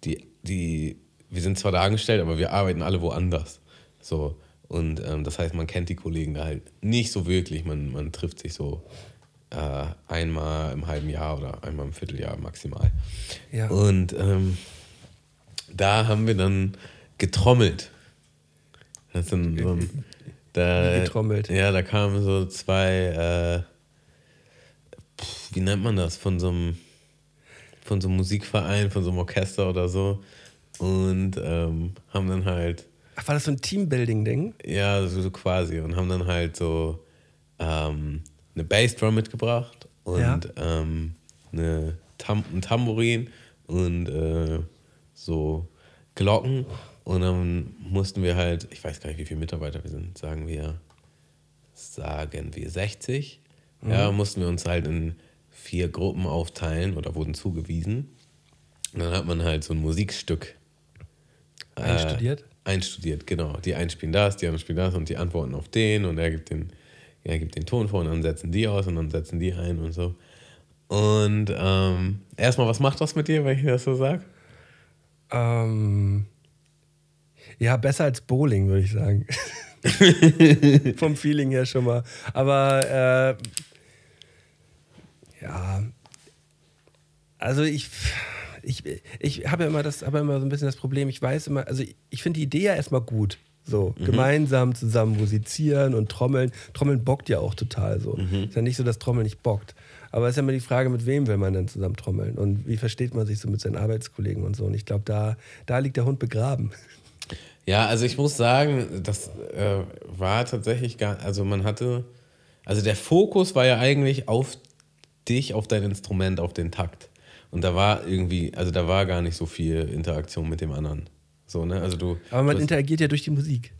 S3: die, die, wir sind zwar da angestellt, aber wir arbeiten alle woanders. So. Und ähm, das heißt, man kennt die Kollegen da halt nicht so wirklich. Man, man trifft sich so äh, einmal im halben Jahr oder einmal im Vierteljahr maximal.
S2: Ja.
S3: Und ähm, da haben wir dann getrommelt. Das ein, so ein, Da,
S2: getrommelt.
S3: Ja, da kamen so zwei, äh, wie nennt man das, von so einem, von so einem Musikverein, von so einem Orchester oder so und ähm, haben dann halt
S2: Ach, war das so ein Teambuilding-Ding?
S3: Ja, so, so quasi. Und haben dann halt so ähm, eine Bassdrum mitgebracht und
S2: Ja.
S3: ähm, eine Tam ein Tambourin und äh, so Glocken. Und dann mussten wir halt, ich weiß gar nicht, wie viele Mitarbeiter wir sind, sagen wir, sagen wir 60. Ja, mussten wir uns halt in vier Gruppen aufteilen oder wurden zugewiesen. Und dann hat man halt so ein Musikstück
S2: Einstudiert?
S3: Einstudiert, genau. Die einen spielen das, die anderen spielen das und die antworten auf den und er gibt den, er gibt den Ton vor und dann setzen die aus und dann setzen die ein und so. Und ähm, erstmal, was macht das mit dir, wenn ich das so sage?
S2: Ähm, ja, besser als Bowling, würde ich sagen. Vom Feeling her schon mal. Aber äh, ja, also ich, ich, ich habe ja immer das, habe immer so ein bisschen das Problem, ich weiß immer, also ich, ich finde die Idee ja erstmal gut. So, gemeinsam zusammen musizieren und trommeln. Trommeln bockt ja auch total so. Ist ja nicht so, dass Trommeln nicht bockt. Aber es ist ja immer die Frage, mit wem will man denn zusammen trommeln und wie versteht man sich so mit seinen Arbeitskollegen und so. Und ich glaube, da, da liegt der Hund begraben.
S3: Ja, also ich muss sagen, das äh, war tatsächlich gar, also man hatte, also der Fokus war ja eigentlich auf dich, auf dein Instrument, auf den Takt. Und da war irgendwie, also da war gar nicht so viel Interaktion mit dem anderen. So, ne? Also du.
S2: Aber man
S3: du hast-
S2: interagiert ja durch die Musik.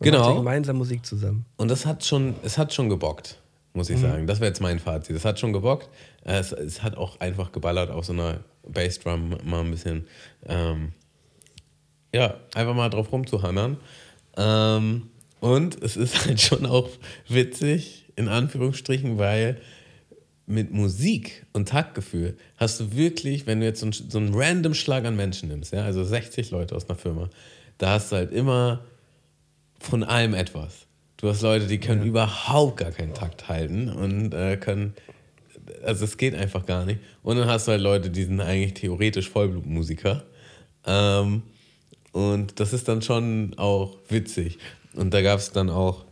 S2: Man
S3: Genau.
S2: ja gemeinsam Musik zusammen.
S3: Und das hat schon, es hat schon gebockt, muss ich sagen. Das wäre jetzt mein Fazit. Es hat schon gebockt. Es, es hat auch einfach geballert auf so einer Bassdrum mal ein bisschen, ähm, ja, einfach mal drauf rumzuhammern. Ähm, und es ist halt schon auch witzig, in Anführungsstrichen, weil mit Musik und Taktgefühl hast du wirklich, wenn du jetzt so einen, so einen random Schlag an Menschen nimmst, ja, also 60 Leute aus einer Firma, da hast du halt immer von allem etwas. Du hast Leute, die können überhaupt gar keinen Takt halten und äh, können, also es geht einfach gar nicht. Und dann hast du halt Leute, die sind eigentlich theoretisch Vollblutmusiker. Ähm, und das ist dann schon auch witzig. Und da gab es dann auch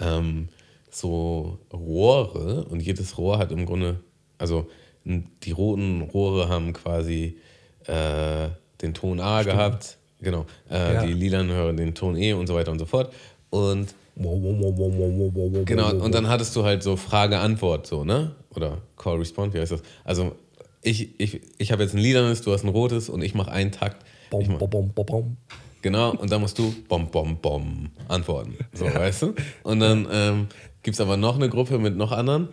S3: ähm, so Rohre und jedes Rohr hat im Grunde, also die roten Rohre haben quasi äh, den Ton A gehabt, genau, äh,
S2: Ja.
S3: die lilanen Röhre den Ton E und so weiter und so fort. Und genau, und dann hattest du halt so Frage-Antwort, so, ne? Oder Call-Response, wie heißt das? Also ich, ich, ich habe jetzt ein lilanes, du hast ein rotes und ich mache einen Takt.
S2: Bom,
S3: Ich mach,
S2: bom, bom, bom, bom.
S3: Genau, und dann musst du bom, bom, bom antworten. So, weißt du? Und dann ähm, gibt es aber noch eine Gruppe mit noch anderen.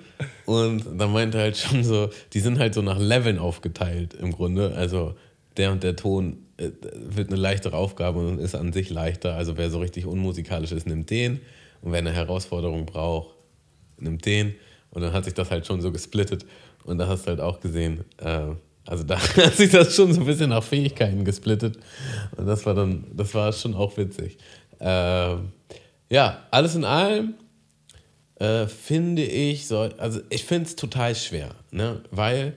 S3: Und dann meinte halt schon so, die sind halt so nach Leveln aufgeteilt im Grunde. Also der und der Ton äh, wird eine leichtere Aufgabe und ist an sich leichter. Also wer so richtig unmusikalisch ist, nimmt den. Und wer eine Herausforderung braucht, nimmt den. Und dann hat sich das halt schon so gesplittet. Und da hast du halt auch gesehen, äh, also da hat sich das schon so ein bisschen nach Fähigkeiten gesplittet. Und das war dann, das war schon auch witzig. Ähm, ja, alles in allem äh, finde ich, so, also ich finde es total schwer, ne? weil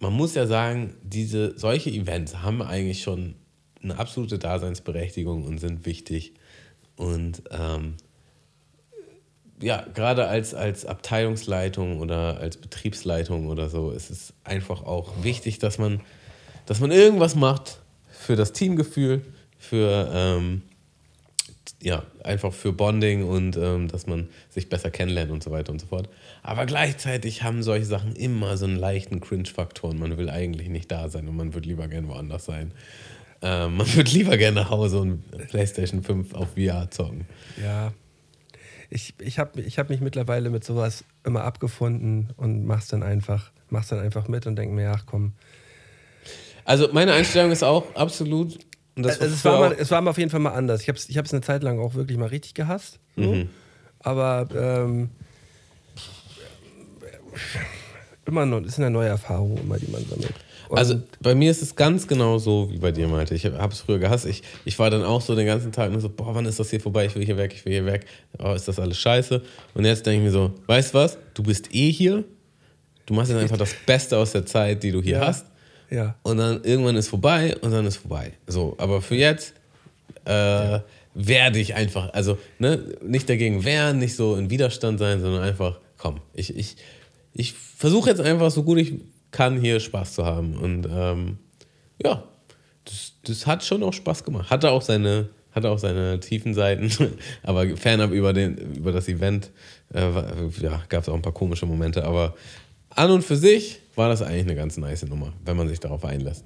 S3: man muss ja sagen, diese, solche Events haben eigentlich schon eine absolute Daseinsberechtigung und sind wichtig. Und ähm, ja, gerade als, als Abteilungsleitung oder als Betriebsleitung oder so ist es einfach auch wichtig, dass man, dass man irgendwas macht für das Teamgefühl, für ähm, ja, einfach für Bonding und ähm, dass man sich besser kennenlernt und so weiter und so fort. Aber gleichzeitig haben solche Sachen immer so einen leichten Cringe-Faktor und man will eigentlich nicht da sein und man würde lieber gerne woanders sein. Ähm, man würde lieber gerne nach Hause und PlayStation 5 auf VR zocken.
S2: Ja. Ich, ich habe ich hab mich mittlerweile mit sowas immer abgefunden und mach's dann einfach, mach's dann einfach mit und denk mir, ach komm.
S3: Also meine Einstellung ist auch absolut.
S2: Also es, war mal, es war mal auf jeden Fall mal anders. Ich habe es ich hab's eine Zeit lang auch wirklich mal richtig gehasst. So.
S3: Mhm.
S2: Aber ähm, immer noch, ist eine neue Erfahrung, immer, die man sammelt. Und
S3: Also bei mir ist es ganz genau so wie bei dir, Malte. Ich habe es früher gehasst. Ich, ich war dann auch so den ganzen Tag nur so, boah, wann ist das hier vorbei? Ich will hier weg, ich will hier weg. Oh, ist das alles scheiße? Und jetzt denke ich mir so, weißt du was? Du bist eh hier. Du machst jetzt einfach das Beste aus der Zeit, die du hier
S2: Ja.
S3: hast.
S2: ja.
S3: Und dann irgendwann ist vorbei und dann ist vorbei. So, aber für jetzt äh, wehr dich einfach. Also ne, nicht dagegen wehren, nicht so in Widerstand sein, sondern einfach, komm, ich, ich, ich versuche jetzt einfach so gut ich kann hier Spaß zu haben. Und ähm, ja, das, das hat schon auch Spaß gemacht. Hatte auch seine, hatte auch seine tiefen Seiten, aber fernab über, den, über das Event äh, ja, gab es auch ein paar komische Momente. Aber an und für sich war das eigentlich eine ganz nice Nummer, wenn man sich darauf einlässt.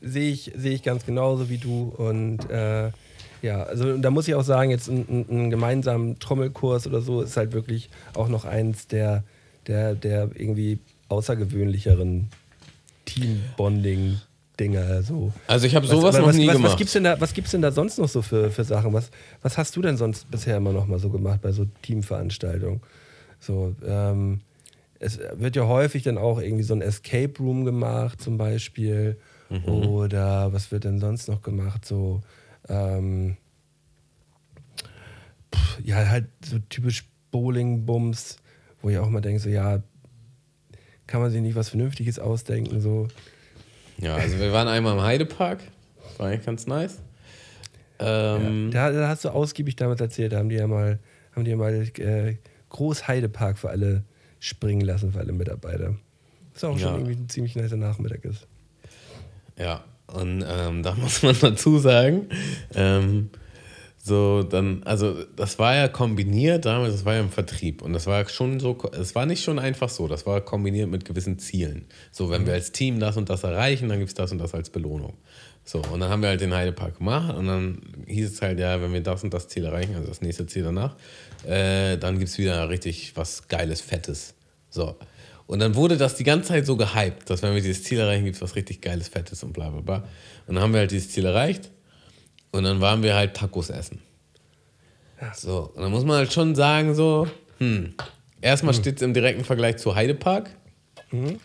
S2: Sehe ich, sehe ich ganz genauso wie du. Und äh, ja, also da muss ich auch sagen, jetzt ein, ein gemeinsamen Trommelkurs oder so ist halt wirklich auch noch eins der, der, der irgendwie außergewöhnlicheren Teambonding Dinger. So.
S3: Also ich habe sowas was, noch
S2: was,
S3: nie
S2: was,
S3: gemacht.
S2: Was gibt's denn da, was gibt's denn da sonst noch so für, für Sachen? Was, was hast du denn sonst bisher immer noch mal so gemacht bei so Teamveranstaltungen? So, ähm, es wird ja häufig dann auch irgendwie so ein Escape Room gemacht, zum Beispiel. Mhm. Oder was wird denn sonst noch gemacht? So, ähm, pff, ja, halt so typisch Bowling-Bums, wo ich auch mal denke, so, ja, kann man sich nicht was Vernünftiges ausdenken, so.
S3: Ja, also wir waren einmal im Heidepark, war eigentlich ganz nice.
S2: Ähm, ja, da, da, hast du ausgiebig damals erzählt, da haben die ja mal, haben die ja mal äh, Groß Heidepark für alle springen lassen, für alle Mitarbeiter. Was auch schon irgendwie ein ziemlich nicer Nachmittag ist.
S3: Ja, und ähm, da muss man dazu sagen, ähm, so dann, also das war ja kombiniert damals, das war ja im Vertrieb und das war schon so, es war nicht schon einfach so, das war kombiniert mit gewissen Zielen. So, wenn mhm. wir als Team das und das erreichen, dann gibt es das und das als Belohnung. So, und dann haben wir halt den Heidepark gemacht und dann hieß es halt, ja, wenn wir das und das Ziel erreichen, also das nächste Ziel danach, äh, dann gibt es wieder richtig was Geiles, Fettes. So. Und dann wurde das die ganze Zeit so gehypt, dass wenn wir dieses Ziel erreichen, gibt es was richtig Geiles, Fettes und bla bla bla. Und dann haben wir halt dieses Ziel erreicht und dann waren wir halt Tacos essen. Ja. So, und dann muss man halt schon sagen, so, hm, erstmal mhm. steht es im direkten Vergleich zu Heidepark. Mhm.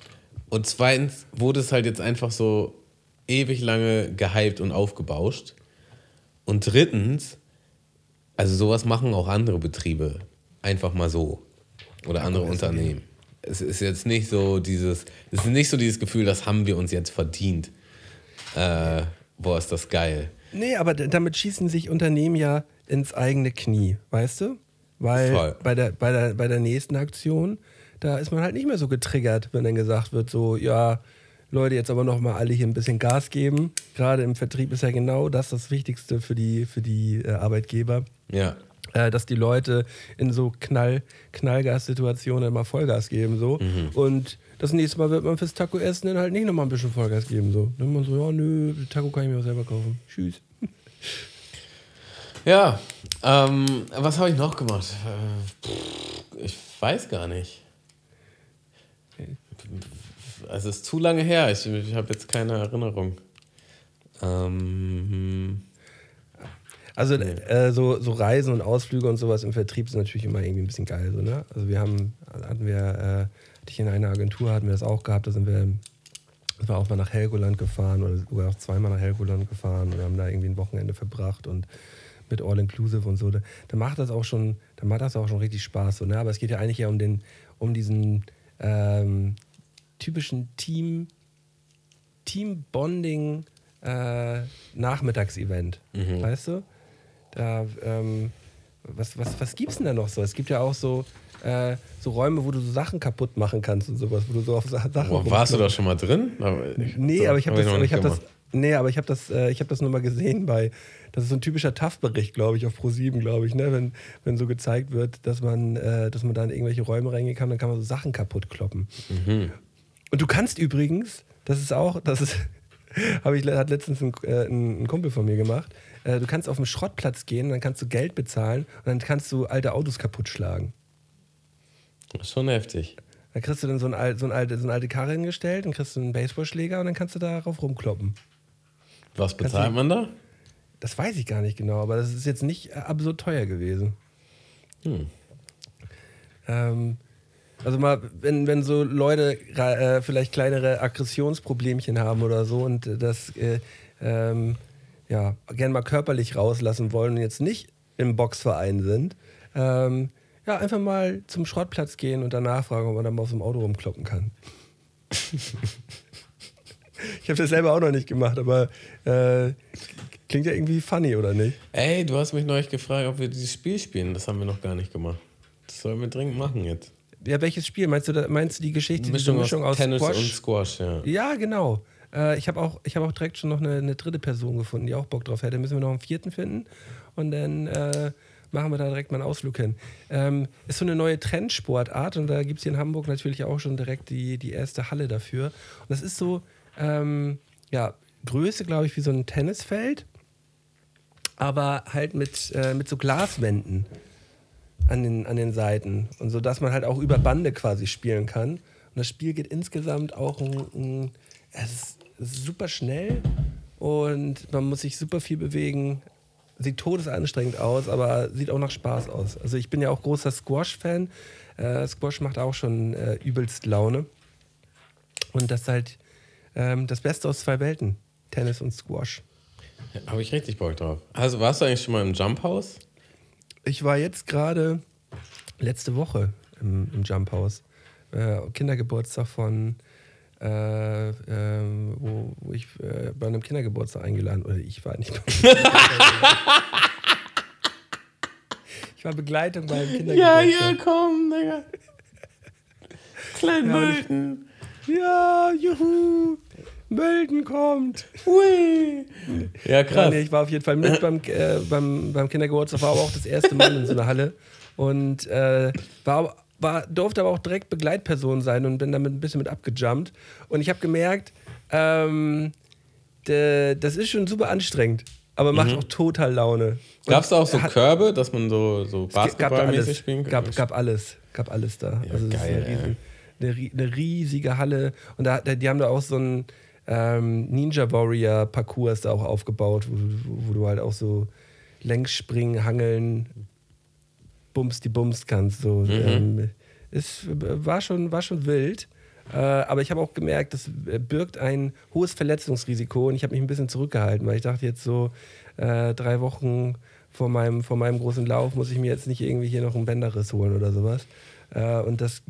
S3: Und zweitens wurde es halt jetzt einfach so ewig lange gehypt und aufgebauscht. Und drittens, also sowas machen auch andere Betriebe einfach mal so. Oder andere Unternehmen. Es ist jetzt nicht so dieses, es ist nicht so dieses Gefühl, das haben wir uns jetzt verdient. Äh, boah, ist das geil.
S2: Nee, aber damit schießen sich Unternehmen ja ins eigene Knie, weißt du? Weil bei der, bei, der, bei der nächsten Aktion, da ist man halt nicht mehr so getriggert, wenn dann gesagt wird, so, ja, Leute, jetzt aber nochmal alle hier ein bisschen Gas geben. Gerade im Vertrieb ist ja genau das das Wichtigste für die, für die äh, Arbeitgeber.
S3: Ja.
S2: Äh, dass die Leute in so Knall, Knallgas-Situationen mal Vollgas geben. So. Mhm. Und das nächste Mal wird man fürs Taco-Essen dann halt nicht nochmal ein bisschen Vollgas geben. So. Dann man so, ja, nö, Taco kann ich mir auch selber kaufen. Tschüss.
S3: Ja, ähm, was habe ich noch gemacht? Äh, ich weiß gar nicht. Also es ist zu lange her. Ich, ich habe jetzt keine Erinnerung. Ähm,
S2: also nee. äh, so, so Reisen und Ausflüge und sowas im Vertrieb sind natürlich immer irgendwie ein bisschen geil. So, ne? Also wir haben, hatten wir, äh, hatte ich in einer Agentur, hatten wir das auch gehabt, da sind wir, sind wir auch mal nach Helgoland gefahren oder sogar auch zweimal nach Helgoland gefahren und haben da irgendwie ein Wochenende verbracht und mit All-Inclusive und so, da, da, macht das auch schon, da macht das auch schon richtig Spaß. So, ne? Aber es geht ja eigentlich ja um den, um diesen ähm, typischen Team, Team-Bonding äh, Nachmittagsevent. Mhm. Weißt du? Da, ähm, was, was, was gibt's denn da noch so? Es gibt ja auch so, äh, so Räume, wo du so Sachen kaputt machen kannst und sowas, wo du so auf Sachen.
S3: Boah, warst du da schon mal drin?
S2: nee, so, aber ich habe das, hab das, nee, aber ich habe das, äh, ich habe das nur mal gesehen bei, das ist so ein typischer TAF-Bericht, glaube ich, auf Pro7, glaube ich, ne? wenn, wenn so gezeigt wird, dass man, äh, dass man da in irgendwelche Räume reingehen kann, dann kann man so Sachen kaputt kloppen. Mhm. Und du kannst übrigens, das ist auch, das ist, habe ich, hat letztens ein, äh, ein, Kumpel von mir gemacht, äh, du kannst auf den Schrottplatz gehen, dann kannst du Geld bezahlen und dann kannst du alte Autos kaputt schlagen.
S3: Das ist schon heftig.
S2: Da kriegst du dann so, ein, so, ein alte, so eine alte Karre hingestellt, dann kriegst du einen Baseballschläger und dann kannst du darauf rumkloppen.
S3: Was bezahlt man da?
S2: Das weiß ich gar nicht genau, aber das ist jetzt nicht äh, absurd teuer gewesen. Hm. Ähm, also mal, wenn, wenn so Leute äh, vielleicht kleinere Aggressionsproblemchen haben oder so und das äh, ähm, ja, gerne mal körperlich rauslassen wollen und jetzt nicht im Boxverein sind, ähm, ja, einfach mal zum Schrottplatz gehen und danach fragen, ob man dann mal aus dem Auto rumkloppen kann. Ich habe das selber auch noch nicht gemacht, aber äh, klingt ja irgendwie funny, oder nicht?
S3: Ey, du hast mich neulich gefragt, ob wir dieses Spiel spielen. Das haben wir noch gar nicht gemacht. Das sollen wir dringend machen jetzt.
S2: Ja, welches Spiel? Meinst du, meinst du die Geschichte,
S3: Mischung,
S2: diese Mischung aus,
S3: aus Tennis
S2: Squash?
S3: und Squash, ja.
S2: Ja, genau. Äh, ich habe auch, hab auch direkt schon noch eine, eine dritte Person gefunden, die auch Bock drauf hätte. Müssen wir noch einen vierten finden und dann äh, machen wir da direkt mal einen Ausflug hin. Ähm, ist so eine neue Trendsportart und da gibt es hier in Hamburg natürlich auch schon direkt die, die erste Halle dafür. Und das ist so, ähm, ja, Größe, glaube ich, wie so ein Tennisfeld, aber halt mit, äh, mit so Glaswänden an den, an den Seiten. Und so, dass man halt auch über Bande quasi spielen kann. Und das Spiel geht insgesamt auch ein, ein es ist super schnell und man muss sich super viel bewegen. Sieht todesanstrengend aus, aber sieht auch nach Spaß aus. Also ich bin ja auch großer Squash-Fan. Äh, Squash macht auch schon äh, übelst Laune. Und das ist halt ähm, das Beste aus zwei Welten. Tennis und Squash.
S3: Habe ich richtig Bock drauf. Also warst du eigentlich schon mal im Jump House?
S2: Ich war jetzt gerade letzte Woche im, im Jump House. Äh, Kindergeburtstag von, äh, ähm, wo, wo ich äh, bei einem Kindergeburtstag eingeladen oder ich war nicht bei einem Ich war Begleitung beim Kindergeburtstag.
S3: komm, Digga. Klein
S2: Ja,
S3: Mölten.
S2: Ja, juhu, Mölden kommt.
S3: Hui. Ja,
S2: Ja,
S3: krass.
S2: nee, ich war auf jeden Fall mit beim, äh, beim, beim Kindergeburtstag, war aber auch das erste Mal in so einer Halle und äh, war, war, durfte aber auch direkt Begleitperson sein und bin damit ein bisschen mit abgejumpt. Und ich habe gemerkt, ähm, de, das ist schon super anstrengend, aber macht auch total Laune.
S3: Gab es da auch so
S2: hat-
S3: Körbe, dass man so, so Basketballmäßig spielen kann?
S2: gab, gab alles, gab alles da.
S3: Ja,
S2: also
S3: geil,
S2: ist eine, riesen, eine, eine riesige Halle und da, die haben da auch so einen ähm, Ninja Warrior Parcours da auch aufgebaut, wo, wo, wo du halt auch so längs springen, hangeln, bums die Bums kannst. So.
S3: Mhm.
S2: Ähm, es war schon, war schon wild. Äh, aber ich habe auch gemerkt, das birgt ein hohes Verletzungsrisiko und ich habe mich ein bisschen zurückgehalten, weil ich dachte jetzt so äh, drei Wochen vor meinem, vor meinem großen Lauf muss ich mir jetzt nicht irgendwie hier noch einen Bänderriss holen oder sowas. Äh, und das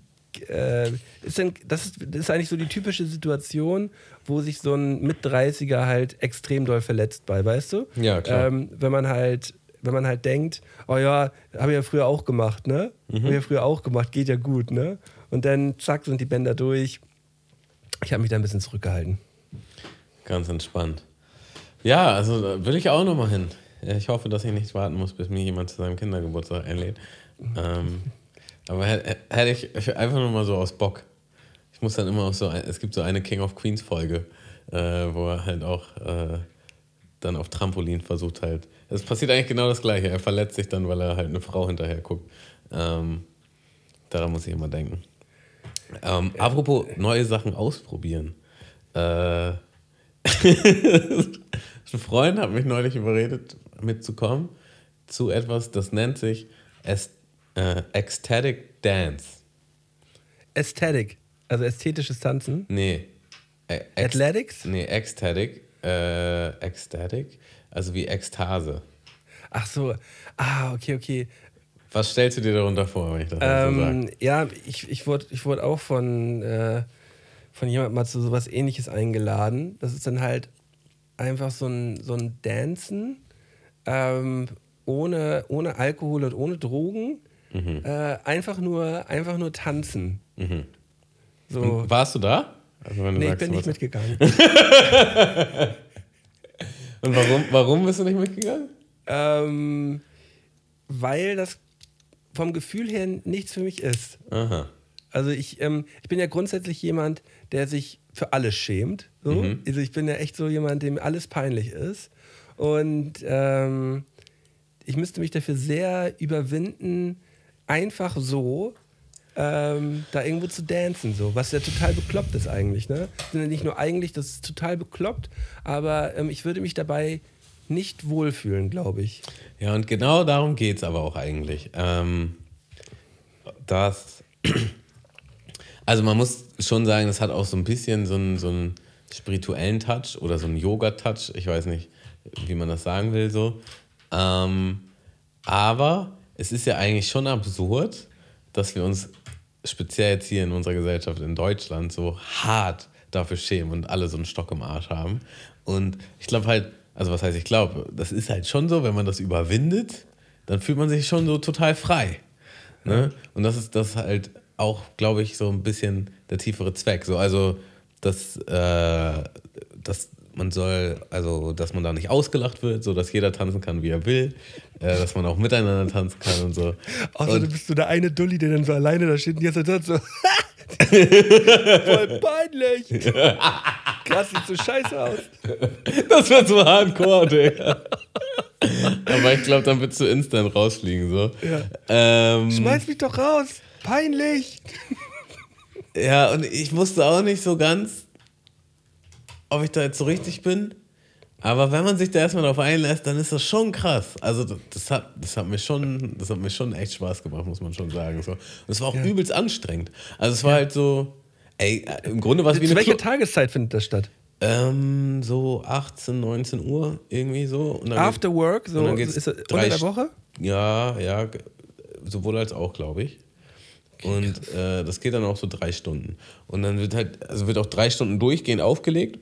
S2: äh, ist, dann, das, ist, das ist eigentlich so die typische Situation, wo sich so ein Mit-30er halt extrem doll verletzt bei, weißt du?
S3: Ja, klar.
S2: Ähm, wenn man halt wenn man halt denkt, oh ja, habe ich ja früher auch gemacht, ne?
S3: Mhm.
S2: Habe ich ja früher auch gemacht, geht ja gut, ne? Und dann zack sind die Bänder durch. Ich habe mich da ein bisschen zurückgehalten.
S3: Ganz entspannt. Ja, also will ich auch noch mal hin. Ich hoffe, dass ich nicht warten muss, bis mir jemand zu seinem Kindergeburtstag einlädt. Ähm, aber hä- hä- hätte ich einfach nur mal so aus Bock. Ich muss dann immer auch so, es gibt so eine King of Queens Folge, äh, wo er halt auch äh, dann auf Trampolin versucht halt. Es passiert eigentlich genau das Gleiche. Er verletzt sich dann, weil er halt eine Frau hinterher guckt. Ähm, daran muss ich immer denken. Ähm, Apropos neue Sachen ausprobieren. Äh, ein Freund hat mich neulich überredet, mitzukommen zu etwas, das nennt sich äh, Ecstatic Dance.
S2: Ästhetik, also ästhetisches Tanzen.
S3: Nee. Ex-
S2: Athletics?
S3: Nee, Ecstatic. Äh, Ecstatic, also wie Ekstase.
S2: Ach so, ah, okay, okay.
S3: Was stellst du dir darunter vor, wenn ich das so sage?
S2: Ähm, ja, ich, ich wurde ich wurde auch von, äh, von jemandem mal zu sowas ähnliches eingeladen. Das ist dann halt einfach so ein, so ein Dancen ähm, ohne, ohne Alkohol und ohne Drogen. Äh, einfach, nur, einfach nur tanzen. So.
S3: Und warst du da? Also
S2: nee, ich bin nicht mitgegangen.
S3: Und warum, warum bist du nicht mitgegangen?
S2: ähm, weil das vom Gefühl her nichts für mich ist.
S3: Aha.
S2: Also ich, ähm, ich bin ja grundsätzlich jemand, der sich für alles schämt. So. Also ich bin ja echt so jemand, dem alles peinlich ist. Und ähm, ich müsste mich dafür sehr überwinden, einfach so ähm, da irgendwo zu dancen, so, was ja total bekloppt ist eigentlich. Ne? Nicht nur eigentlich, das ist total bekloppt, aber ähm, ich würde mich dabei nicht wohlfühlen, glaube ich.
S3: Ja, und genau darum geht es aber auch eigentlich. Ähm, das, also man muss schon sagen, das hat auch so ein bisschen so einen, so einen spirituellen Touch oder so einen Yoga-Touch. Ich weiß nicht, wie man das sagen will so. Ähm, aber es ist ja eigentlich schon absurd, dass wir uns speziell jetzt hier in unserer Gesellschaft in Deutschland so hart dafür schämen und alle so einen Stock im Arsch haben. Und ich glaube halt, also was heißt ich glaube, das ist halt schon so, wenn man das überwindet, dann fühlt man sich schon so total frei. Ne? Und das ist das halt auch, glaube ich, so ein bisschen der tiefere Zweck. So, also, dass, äh, dass man soll, also, dass man da nicht ausgelacht wird, so dass jeder tanzen kann, wie er will, äh, dass man auch miteinander tanzen kann und so.
S2: Außerdem bist du der eine Dulli, der dann so alleine da steht und jetzt hat so. Voll peinlich. Krass, sieht so scheiße aus.
S3: Das wird so hardcore, Digga. Aber ich glaube, dann würdest du instant rausfliegen, so.
S2: Ja.
S3: Ähm,
S2: Schmeiß mich doch raus. Peinlich.
S3: Ja, und ich wusste auch nicht so ganz, ob ich da jetzt so richtig bin. Aber wenn man sich da erstmal drauf einlässt, dann ist das schon krass. Also das hat, das hat mir schon, das hat mir schon echt Spaß gemacht, muss man schon sagen. So. Und es war auch
S2: Ja.
S3: übelst anstrengend. Also es war halt so, ey, im Grunde war es wie
S2: Zu
S3: eine
S2: welcher Tageszeit findet das statt?
S3: ähm, so 18, 19 Uhr irgendwie so. Und dann
S2: After Work? So, ist
S3: drei
S2: unter der Woche?
S3: Ja, ja, sowohl als auch, glaube ich. Und äh, das geht dann auch so drei Stunden. Und dann wird halt, also wird auch drei Stunden durchgehend aufgelegt.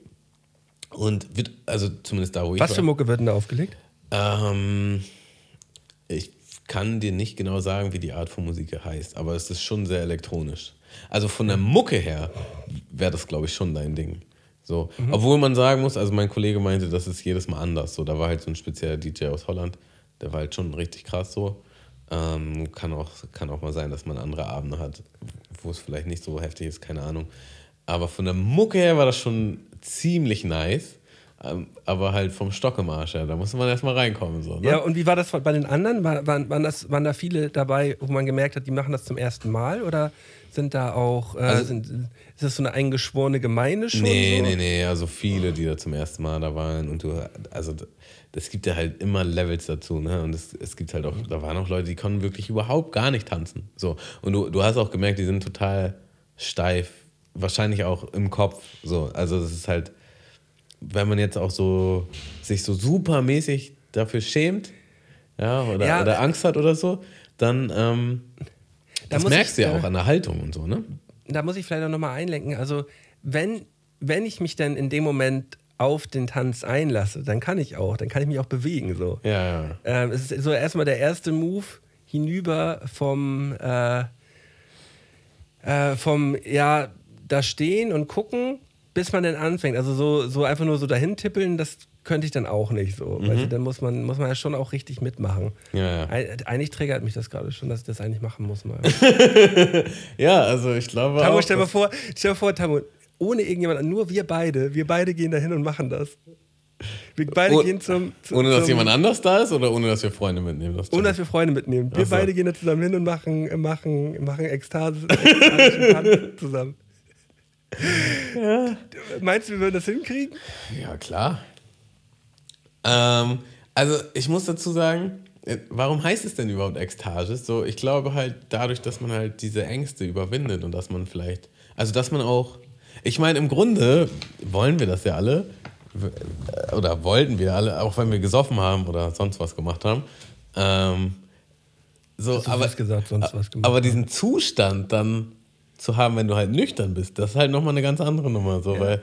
S3: Und wird, also zumindest da, wo ich
S2: Was für Mucke wird denn da aufgelegt?
S3: Ähm, ich kann dir nicht genau sagen, wie die Art von Musik heißt, aber es ist schon sehr elektronisch. Also von der Mucke her wäre das, glaube ich, schon dein Ding. So. Obwohl man sagen muss, also mein Kollege meinte, das ist jedes Mal anders. So, da war halt so ein spezieller DJ aus Holland, der war halt schon richtig krass so. Ähm, kann, auch, kann auch mal sein, dass man andere Abende hat, wo es vielleicht nicht so heftig ist, keine Ahnung. Aber von der Mucke her war das schon ziemlich nice. Ähm, aber halt vom Stock im Arsch, ja, da musste man erstmal reinkommen. So, ne?
S2: Ja, und wie war das bei den anderen? War, waren, waren, das, waren da viele dabei, wo man gemerkt hat, die machen das zum ersten Mal? Oder sind da auch, äh,
S3: Also-
S2: sind, ist das so eine eingeschworene Gemeinde schon?
S3: Nee,
S2: so?
S3: nee, nee, also viele, die da zum ersten Mal da waren und du, also das gibt ja halt immer Levels dazu, ne? Und es, es gibt halt auch, da waren auch Leute, die konnten wirklich überhaupt gar nicht tanzen. So. Und du, du hast auch gemerkt, die sind total steif, wahrscheinlich auch im Kopf. So. Also das ist halt, wenn man jetzt auch so sich so supermäßig dafür schämt, ja, oder,
S2: Ja,
S3: oder Angst hat oder so, dann ähm,
S2: Da
S3: das merkst du ja
S2: äh,
S3: auch an der Haltung und so, ne?
S2: Da muss ich vielleicht auch nochmal einlenken. Also, wenn, wenn ich mich dann in dem Moment auf den Tanz einlasse, dann kann ich auch, dann kann ich mich auch bewegen. So.
S3: Ja, ja.
S2: Ähm, es ist so erstmal der erste Move hinüber vom, äh, äh, vom, ja, da stehen und gucken, bis man dann anfängt. Also so, so einfach nur so dahin tippeln, das könnte ich dann auch nicht so. Weißt du, dann muss man, muss man ja schon auch richtig mitmachen.
S3: Ja, ja.
S2: Eig- Eigentlich triggert mich das gerade schon, dass ich das eigentlich machen muss mal.
S3: Ja, also ich glaube.
S2: Tamu,
S3: auch,
S2: stell dir mal vor, stell dir vor, Tamu, ohne irgendjemand, nur wir beide, wir beide gehen da hin und machen das. Wir beide
S3: Oh-
S2: gehen zum, zum
S3: Ohne dass
S2: zum,
S3: jemand anders da ist oder ohne dass wir Freunde mitnehmen? Das
S2: Ohne dass wir Freunde mitnehmen. Wir
S3: so.
S2: beide gehen da zusammen hin und machen, machen, machen Ekstase, ekstatischen Tanz zusammen. Meinst du, wir würden das hinkriegen?
S3: ja, klar. Ähm, also ich muss dazu sagen, äh, warum heißt es denn überhaupt Ekstase? So, ich glaube halt dadurch, dass man halt diese Ängste überwindet und dass man vielleicht, also dass man auch, ich meine im Grunde wollen wir das ja alle äh, oder wollten wir alle, auch wenn wir gesoffen haben oder sonst was gemacht haben. Ähm, so, aber,
S2: gesagt, sonst was gemacht
S3: aber diesen Zustand dann zu haben, wenn du halt nüchtern bist, das ist halt nochmal eine ganz andere Nummer, so, weil,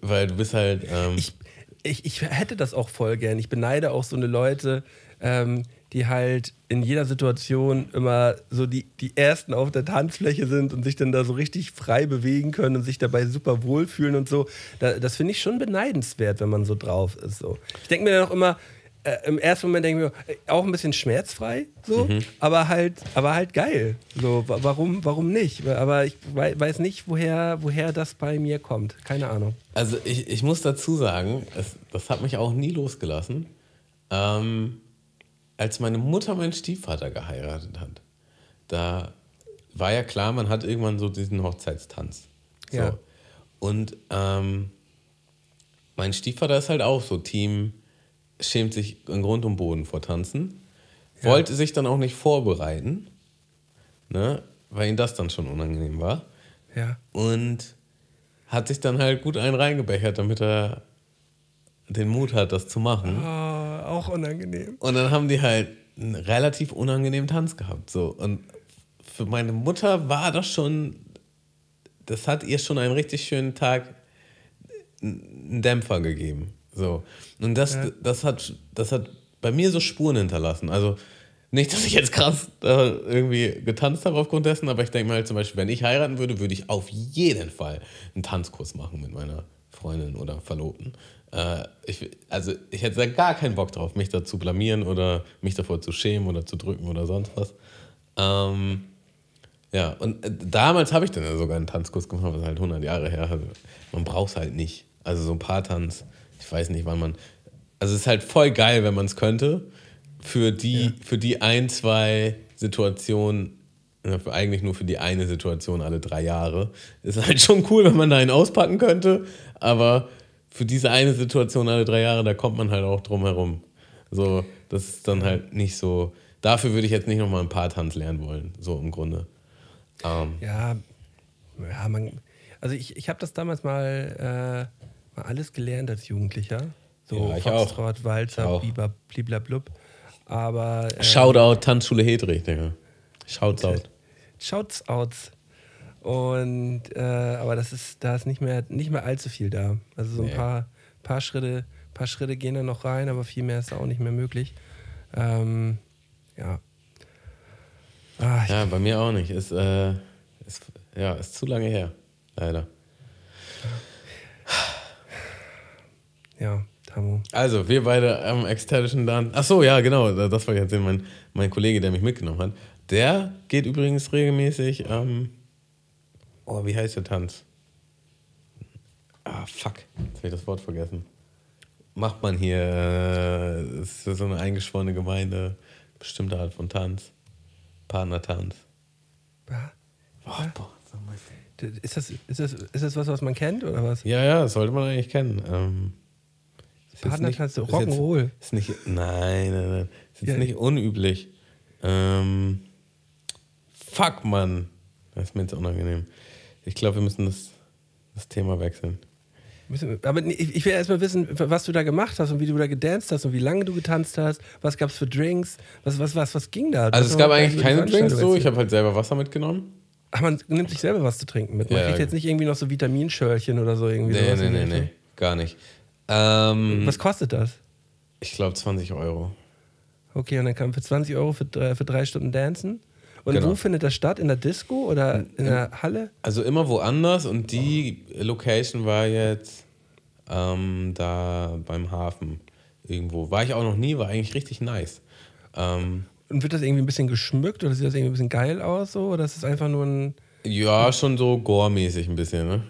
S3: weil du bist halt. Ähm,
S2: Ich, ich, ich hätte das auch voll gern. Ich beneide auch so eine Leute, ähm, die halt in jeder Situation immer so die, die Ersten auf der Tanzfläche sind und sich dann da so richtig frei bewegen können und sich dabei super wohlfühlen und so. Da, das finde ich schon beneidenswert, wenn man so drauf ist. So. Ich denke mir dann auch immer, äh, im ersten Moment denke ich mir, äh, auch ein bisschen schmerzfrei, so, aber halt, aber halt geil. So, wa- warum, warum nicht? Aber ich wei- weiß nicht, woher, woher das bei mir kommt. Keine Ahnung.
S3: Also ich, ich muss dazu sagen, es, das hat mich auch nie losgelassen. Ähm, als meine Mutter meinen Stiefvater geheiratet hat, da war ja klar, man hat irgendwann so diesen Hochzeitstanz. So.
S2: Ja.
S3: Und ähm, mein Stiefvater ist halt auch so Team, schämt sich in Grund und Boden vor Tanzen, wollte sich dann auch nicht vorbereiten, ne, weil ihm das dann schon unangenehm war.
S2: Ja.
S3: Und hat sich dann halt gut einen reingebechert, damit er den Mut hat, das zu machen.
S2: Ah, auch unangenehm.
S3: Und dann haben die halt einen relativ unangenehmen Tanz gehabt. So. Und für meine Mutter war das schon, das hat ihr schon einen richtig schönen Tag einen Dämpfer gegeben. So. Und das,
S2: Ja.
S3: das, hat, das hat bei mir so Spuren hinterlassen. Also nicht, dass ich jetzt krass äh, irgendwie getanzt habe aufgrund dessen, aber ich denke mal halt zum Beispiel, wenn ich heiraten würde, würde ich auf jeden Fall einen Tanzkurs machen mit meiner Freundin oder Verlobten. Äh, ich, also ich hätte da gar keinen Bock drauf, mich da zu blamieren oder mich davor zu schämen oder zu drücken oder sonst was. Ähm, ja, und äh, damals habe ich dann ja sogar einen Tanzkurs gemacht, was halt 100 Jahre her. Also man braucht es halt nicht. Also so ein paar Tanz, ich weiß nicht, wann man. Also es ist halt voll geil, wenn man es könnte. Für die, für die ein, zwei Situationen, ja, eigentlich nur für die eine Situation alle drei Jahre. Ist halt schon cool, wenn man da einen auspacken könnte. Aber für diese eine Situation alle drei Jahre, da kommt man halt auch drum herum. So, das ist dann halt nicht so. Dafür würde ich jetzt nicht nochmal ein paar Tanz lernen wollen, so im Grunde. Ähm,
S2: Ja, ja man, also ich, ich habe das damals mal, äh, mal alles gelernt als Jugendlicher. So
S3: Ja, ich auch.
S2: Foxtrot,
S3: Ich
S2: Walzer,
S3: auch.
S2: Biber, bliblablub. Aber äh,
S3: Shoutout Tanzschule Hedrich, Digga. Shouts out.
S2: Shouts outs. Und äh, aber das ist, da ist nicht mehr, nicht mehr allzu viel da. Also so ein
S3: Nee.
S2: paar, paar Schritte, paar Schritte gehen da noch rein, aber viel mehr ist da auch nicht mehr möglich. Ähm, ja. Ah,
S3: Ja, bei mir auch nicht. Ist, äh, ist, ja, ist zu lange her. Leider.
S2: Ja, Tamu.
S3: Also, wir beide am ekstatischen dann. Ach so, ja, genau. Das war jetzt mein, mein Kollege, der mich mitgenommen hat. Der geht übrigens regelmäßig. Ähm, oh, wie heißt der Tanz? Ah, fuck. Jetzt habe ich das Wort vergessen. Macht man hier. Äh, ist so eine eingeschworene Gemeinde. Bestimmte Art von Tanz. Partnertanz.
S2: Ah,
S3: Oh, boah.
S2: Ist das, ist, das, ist das was, was man kennt oder was?
S3: Ja, ja, das sollte man eigentlich kennen. Ähm,
S2: Partnertanz, Rock'n'Roll.
S3: Ist, ist nicht, nein, nein, nein. Ist jetzt
S2: Ja.
S3: nicht unüblich. Ähm, fuck, Mann. Das ist mir jetzt unangenehm. Ich glaube, wir müssen das, das Thema wechseln.
S2: Aber ich will erstmal wissen, was du da gemacht hast und wie du da gedanced hast und wie lange du getanzt hast. Was gab es für Drinks? Was, was, was, was ging da?
S3: Also es gab eigentlich keine Drinks so. Ich habe halt selber Wasser mitgenommen.
S2: Ach, man nimmt sich selber was zu trinken mit. Man
S3: Ja,
S2: kriegt jetzt nicht irgendwie noch so Vitaminschörchen oder so irgendwie.
S3: Nee,
S2: sowas
S3: nee, nee, nee. Gar nicht. Ähm,
S2: Was kostet das?
S3: ich glaube 20 Euro.
S2: Okay, und dann kann man für 20 Euro für drei, für drei Stunden dancen. Und
S3: Genau.
S2: wo findet das statt? In der Disco oder in der Halle?
S3: Also immer woanders und die Location war jetzt ähm, da beim Hafen irgendwo. War ich auch noch nie, war eigentlich richtig nice. Ähm,
S2: Und wird das irgendwie ein bisschen geschmückt oder sieht das irgendwie ein bisschen geil aus so? Oder ist es einfach nur ein,
S3: ja, schon so gore-mäßig ein bisschen, ne?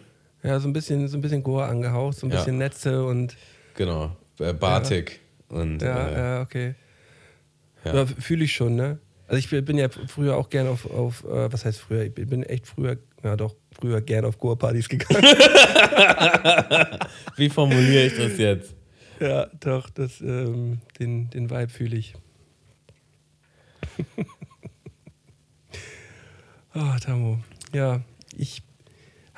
S2: Ja, so ein bisschen, so ein bisschen Gore angehaucht, so ein
S3: Ja.
S2: bisschen Netze und
S3: Genau. Äh, Batik. Und
S2: ja,
S3: äh,
S2: ja, okay.
S3: Ja.
S2: Ja, fühle ich schon, ne? Also ich bin ja früher auch gerne auf, auf äh, was heißt früher? Ich bin echt früher, ja doch, früher gerne auf Gore-Partys gegangen.
S3: wie formuliere ich das jetzt?
S2: ja, doch, das, ähm, den, den Vibe fühle ich. oh, Tamu. Ja, ich.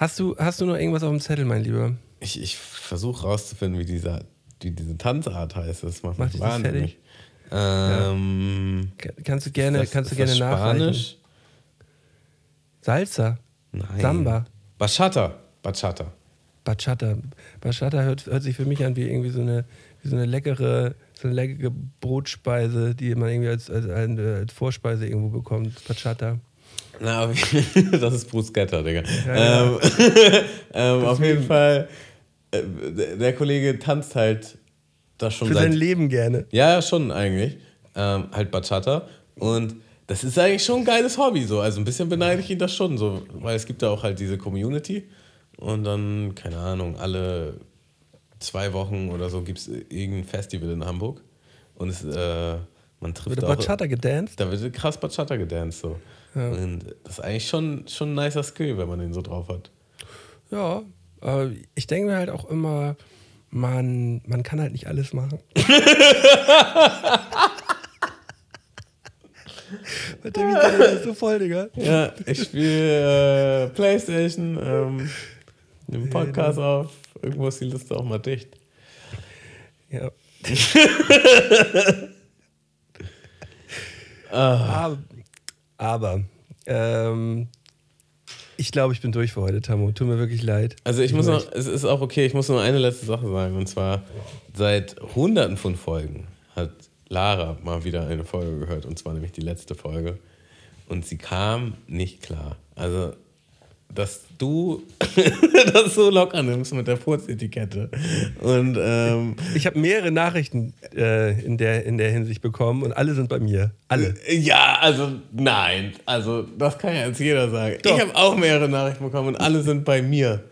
S2: Hast du, hast du noch irgendwas auf dem Zettel, mein Lieber?
S3: Ich, ich versuche rauszufinden, wie, dieser, wie diese Tanzart heißt. Das macht
S2: Mach
S3: mich wahnsinnig. Ähm,
S2: Ka- Kannst du gerne,
S3: das-
S2: kannst du gerne.
S3: Spanisch?
S2: Salsa,
S3: Nein.
S2: Samba.
S3: Bachata. Bachata.
S2: Bachata. Bachata hört, hört sich für mich an wie irgendwie so eine, wie so eine leckere, so eine leckere Brotspeise, die man irgendwie als, als, als Vorspeise irgendwo bekommt. Bachata.
S3: Na, das ist Bruschetta, Digga.
S2: Ja,
S3: ähm, ähm, auf jeden Fall, äh, der Kollege tanzt halt das schon
S2: Für
S3: seit
S2: sein Leben gerne.
S3: Ja, ja, schon eigentlich. Ähm, halt Bachata. Und das ist eigentlich schon ein geiles Hobby. So. Also ein bisschen beneide ich ihn das schon, so, weil es gibt da auch halt diese Community. Und dann, keine Ahnung, alle zwei Wochen oder so gibt es irgendein Festival in Hamburg. Und es, äh, man trifft
S2: Wird
S3: auch.
S2: Bachata gedanced?
S3: Da wird krass Bachata gedanced. So. Und das ist eigentlich schon, schon ein nicer Skill, wenn man den so drauf hat.
S2: Ja. Aber ich denke mir halt auch immer, man, man kann halt nicht alles machen. Warte, wie geht das so voll, Digga?
S3: Ja, ich spiele äh, Playstation, ähm, nehme Podcast auf. Irgendwo ist die Liste auch mal dicht.
S2: Ja.
S3: Ah.
S2: Aber, aber ähm, Ich glaube, ich bin durch für heute, Tammo. Tut mir wirklich leid.
S3: Also ich, muss
S2: möchte-
S3: noch, es ist auch okay, ich muss nur eine letzte Sache sagen. Und zwar, seit hunderten von Folgen hat Lara mal wieder eine Folge gehört. Und zwar nämlich die letzte Folge. Und sie kam nicht klar. Also, dass du das so locker nimmst mit der Furzetikette. Und ähm,
S2: Ich habe mehrere Nachrichten äh, in, der, in der Hinsicht bekommen und alle sind bei mir. Alle.
S3: ja, also nein. Also das kann ja jetzt jeder sagen.
S2: Doch.
S3: Ich habe auch mehrere Nachrichten bekommen und alle sind bei mir.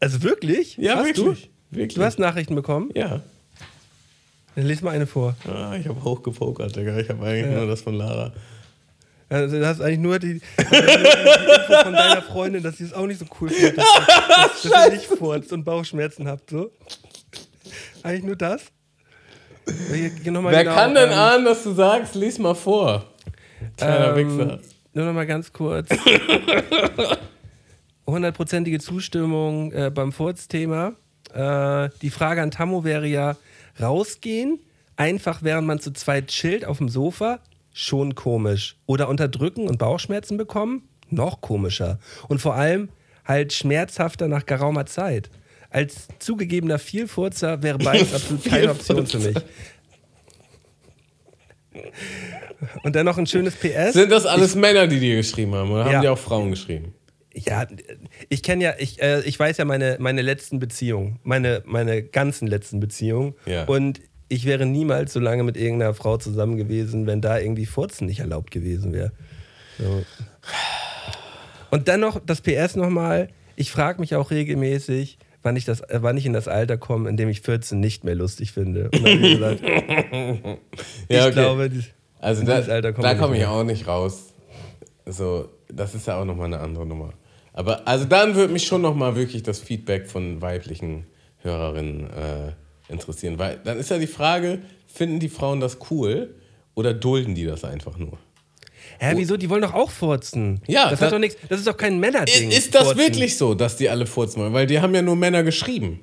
S2: Also wirklich?
S3: Ja,
S2: Hast
S3: wirklich.
S2: Du?
S3: Wirklich.
S2: du hast Nachrichten bekommen?
S3: Ja.
S2: Dann lies mal eine vor.
S3: Ah, ich habe hochgepokert, Digga. Ich habe eigentlich nur das von Lara.
S2: Also du hast eigentlich nur die, die Info von deiner Freundin, dass sie es auch nicht so cool findet, dass, dass, dass ihr nicht furzt und Bauchschmerzen habt. So. Eigentlich nur das? Hier, mal
S3: Wer
S2: genau,
S3: kann denn
S2: ähm,
S3: ahnen, dass du sagst, lies mal vor. Kleiner
S2: Ähm,
S3: Wichser.
S2: Nur noch mal ganz kurz. Hundertprozentige Zustimmung äh, beim Furz-Thema. Äh, die Frage an Tammo wäre ja: rausgehen, einfach während man zu zweit chillt auf dem Sofa, schon komisch. Oder unterdrücken und Bauchschmerzen bekommen, noch komischer. Und vor allem halt schmerzhafter nach geraumer Zeit. Als zugegebener Vielfurzer wäre beides absolut keine Option für mich. Und dann noch ein schönes PS.
S3: Sind das alles Männer, die dir geschrieben haben? Oder haben
S2: Ja.
S3: die auch Frauen geschrieben?
S2: Ja, ich kenne ja, ich, äh, ich weiß ja meine, meine letzten Beziehungen, meine, meine ganzen letzten Beziehungen.
S3: Ja.
S2: Und ich wäre niemals so lange mit irgendeiner Frau zusammen gewesen, wenn da irgendwie Furzen nicht erlaubt gewesen wäre. So. Und dann noch das PS nochmal. Ich frage mich auch regelmäßig, wann ich, das, äh, wann ich in das Alter komme, in dem ich 14 nicht mehr lustig finde. Und dann hab ich gesagt,
S3: Ja,
S2: ich glaube, dies-
S3: Also da,
S2: Alter kommen
S3: da komme ich auch nicht raus. So, das ist ja auch nochmal eine andere Nummer. Aber also dann würde mich schon nochmal wirklich das Feedback von weiblichen Hörerinnen äh, interessieren. Weil dann ist ja die Frage, finden die Frauen das cool oder dulden die das einfach nur?
S2: Hä, wieso? Die wollen doch auch furzen.
S3: Ja,
S2: das,
S3: das-
S2: hat doch nichts, das ist doch kein Männerding.
S3: Ist das
S2: Furzen.
S3: wirklich so, dass die alle furzen wollen? Weil die haben ja nur Männer geschrieben.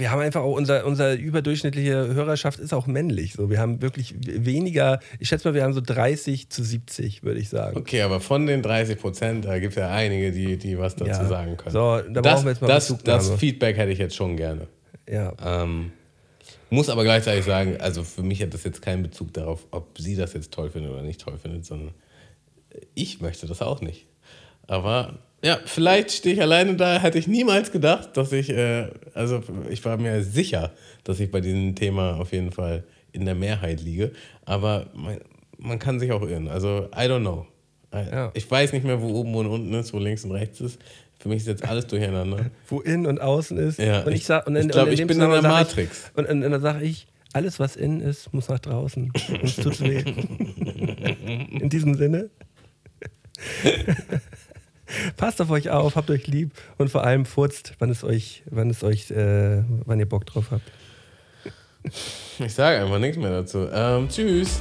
S2: Wir haben einfach auch unser, unser überdurchschnittliche Hörerschaft ist auch männlich. So, wir haben wirklich weniger, ich schätze mal, wir haben so 30 zu 70, würde ich sagen.
S3: Okay, aber von den 30 Prozent, da gibt es ja einige, die, die was dazu
S2: Ja.
S3: sagen können.
S2: So, da
S3: das,
S2: brauchen wir jetzt mal
S3: das, das Feedback hätte ich jetzt schon gerne.
S2: Ja.
S3: Ähm, muss aber gleichzeitig sagen, also für mich hat das jetzt keinen Bezug darauf, ob sie das jetzt toll findet oder nicht toll findet, sondern ich möchte das auch nicht. Aber ja, vielleicht stehe ich alleine da, hätte ich niemals gedacht, dass ich, äh, also ich war mir sicher, dass ich bei diesem Thema auf jeden Fall in der Mehrheit liege. Aber man, man kann sich auch irren. Also, I don't know. I-
S2: Ja.
S3: Ich weiß nicht mehr, wo oben und unten ist, wo links und rechts ist. Für mich ist jetzt alles durcheinander.
S2: Wo innen und außen ist.
S3: Ja,
S2: und ich,
S3: ich-
S2: sag, und
S3: ich glaub,
S2: und
S3: ich bin in der Matrix.
S2: Ich, und, und, und dann sage ich, alles, was innen ist, muss nach draußen. Uns tut's weh. In diesem Sinne. Passt auf euch auf, habt euch lieb und vor allem furzt, wann es euch, wann es euch, äh, wann ihr Bock drauf habt.
S3: Ich sage einfach nichts mehr dazu. Ähm, tschüss.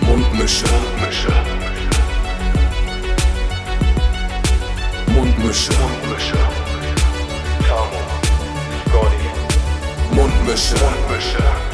S1: Mundmische. Mundmische. Mundmische. Tamo. Scotty. Mundmische. Mundmische.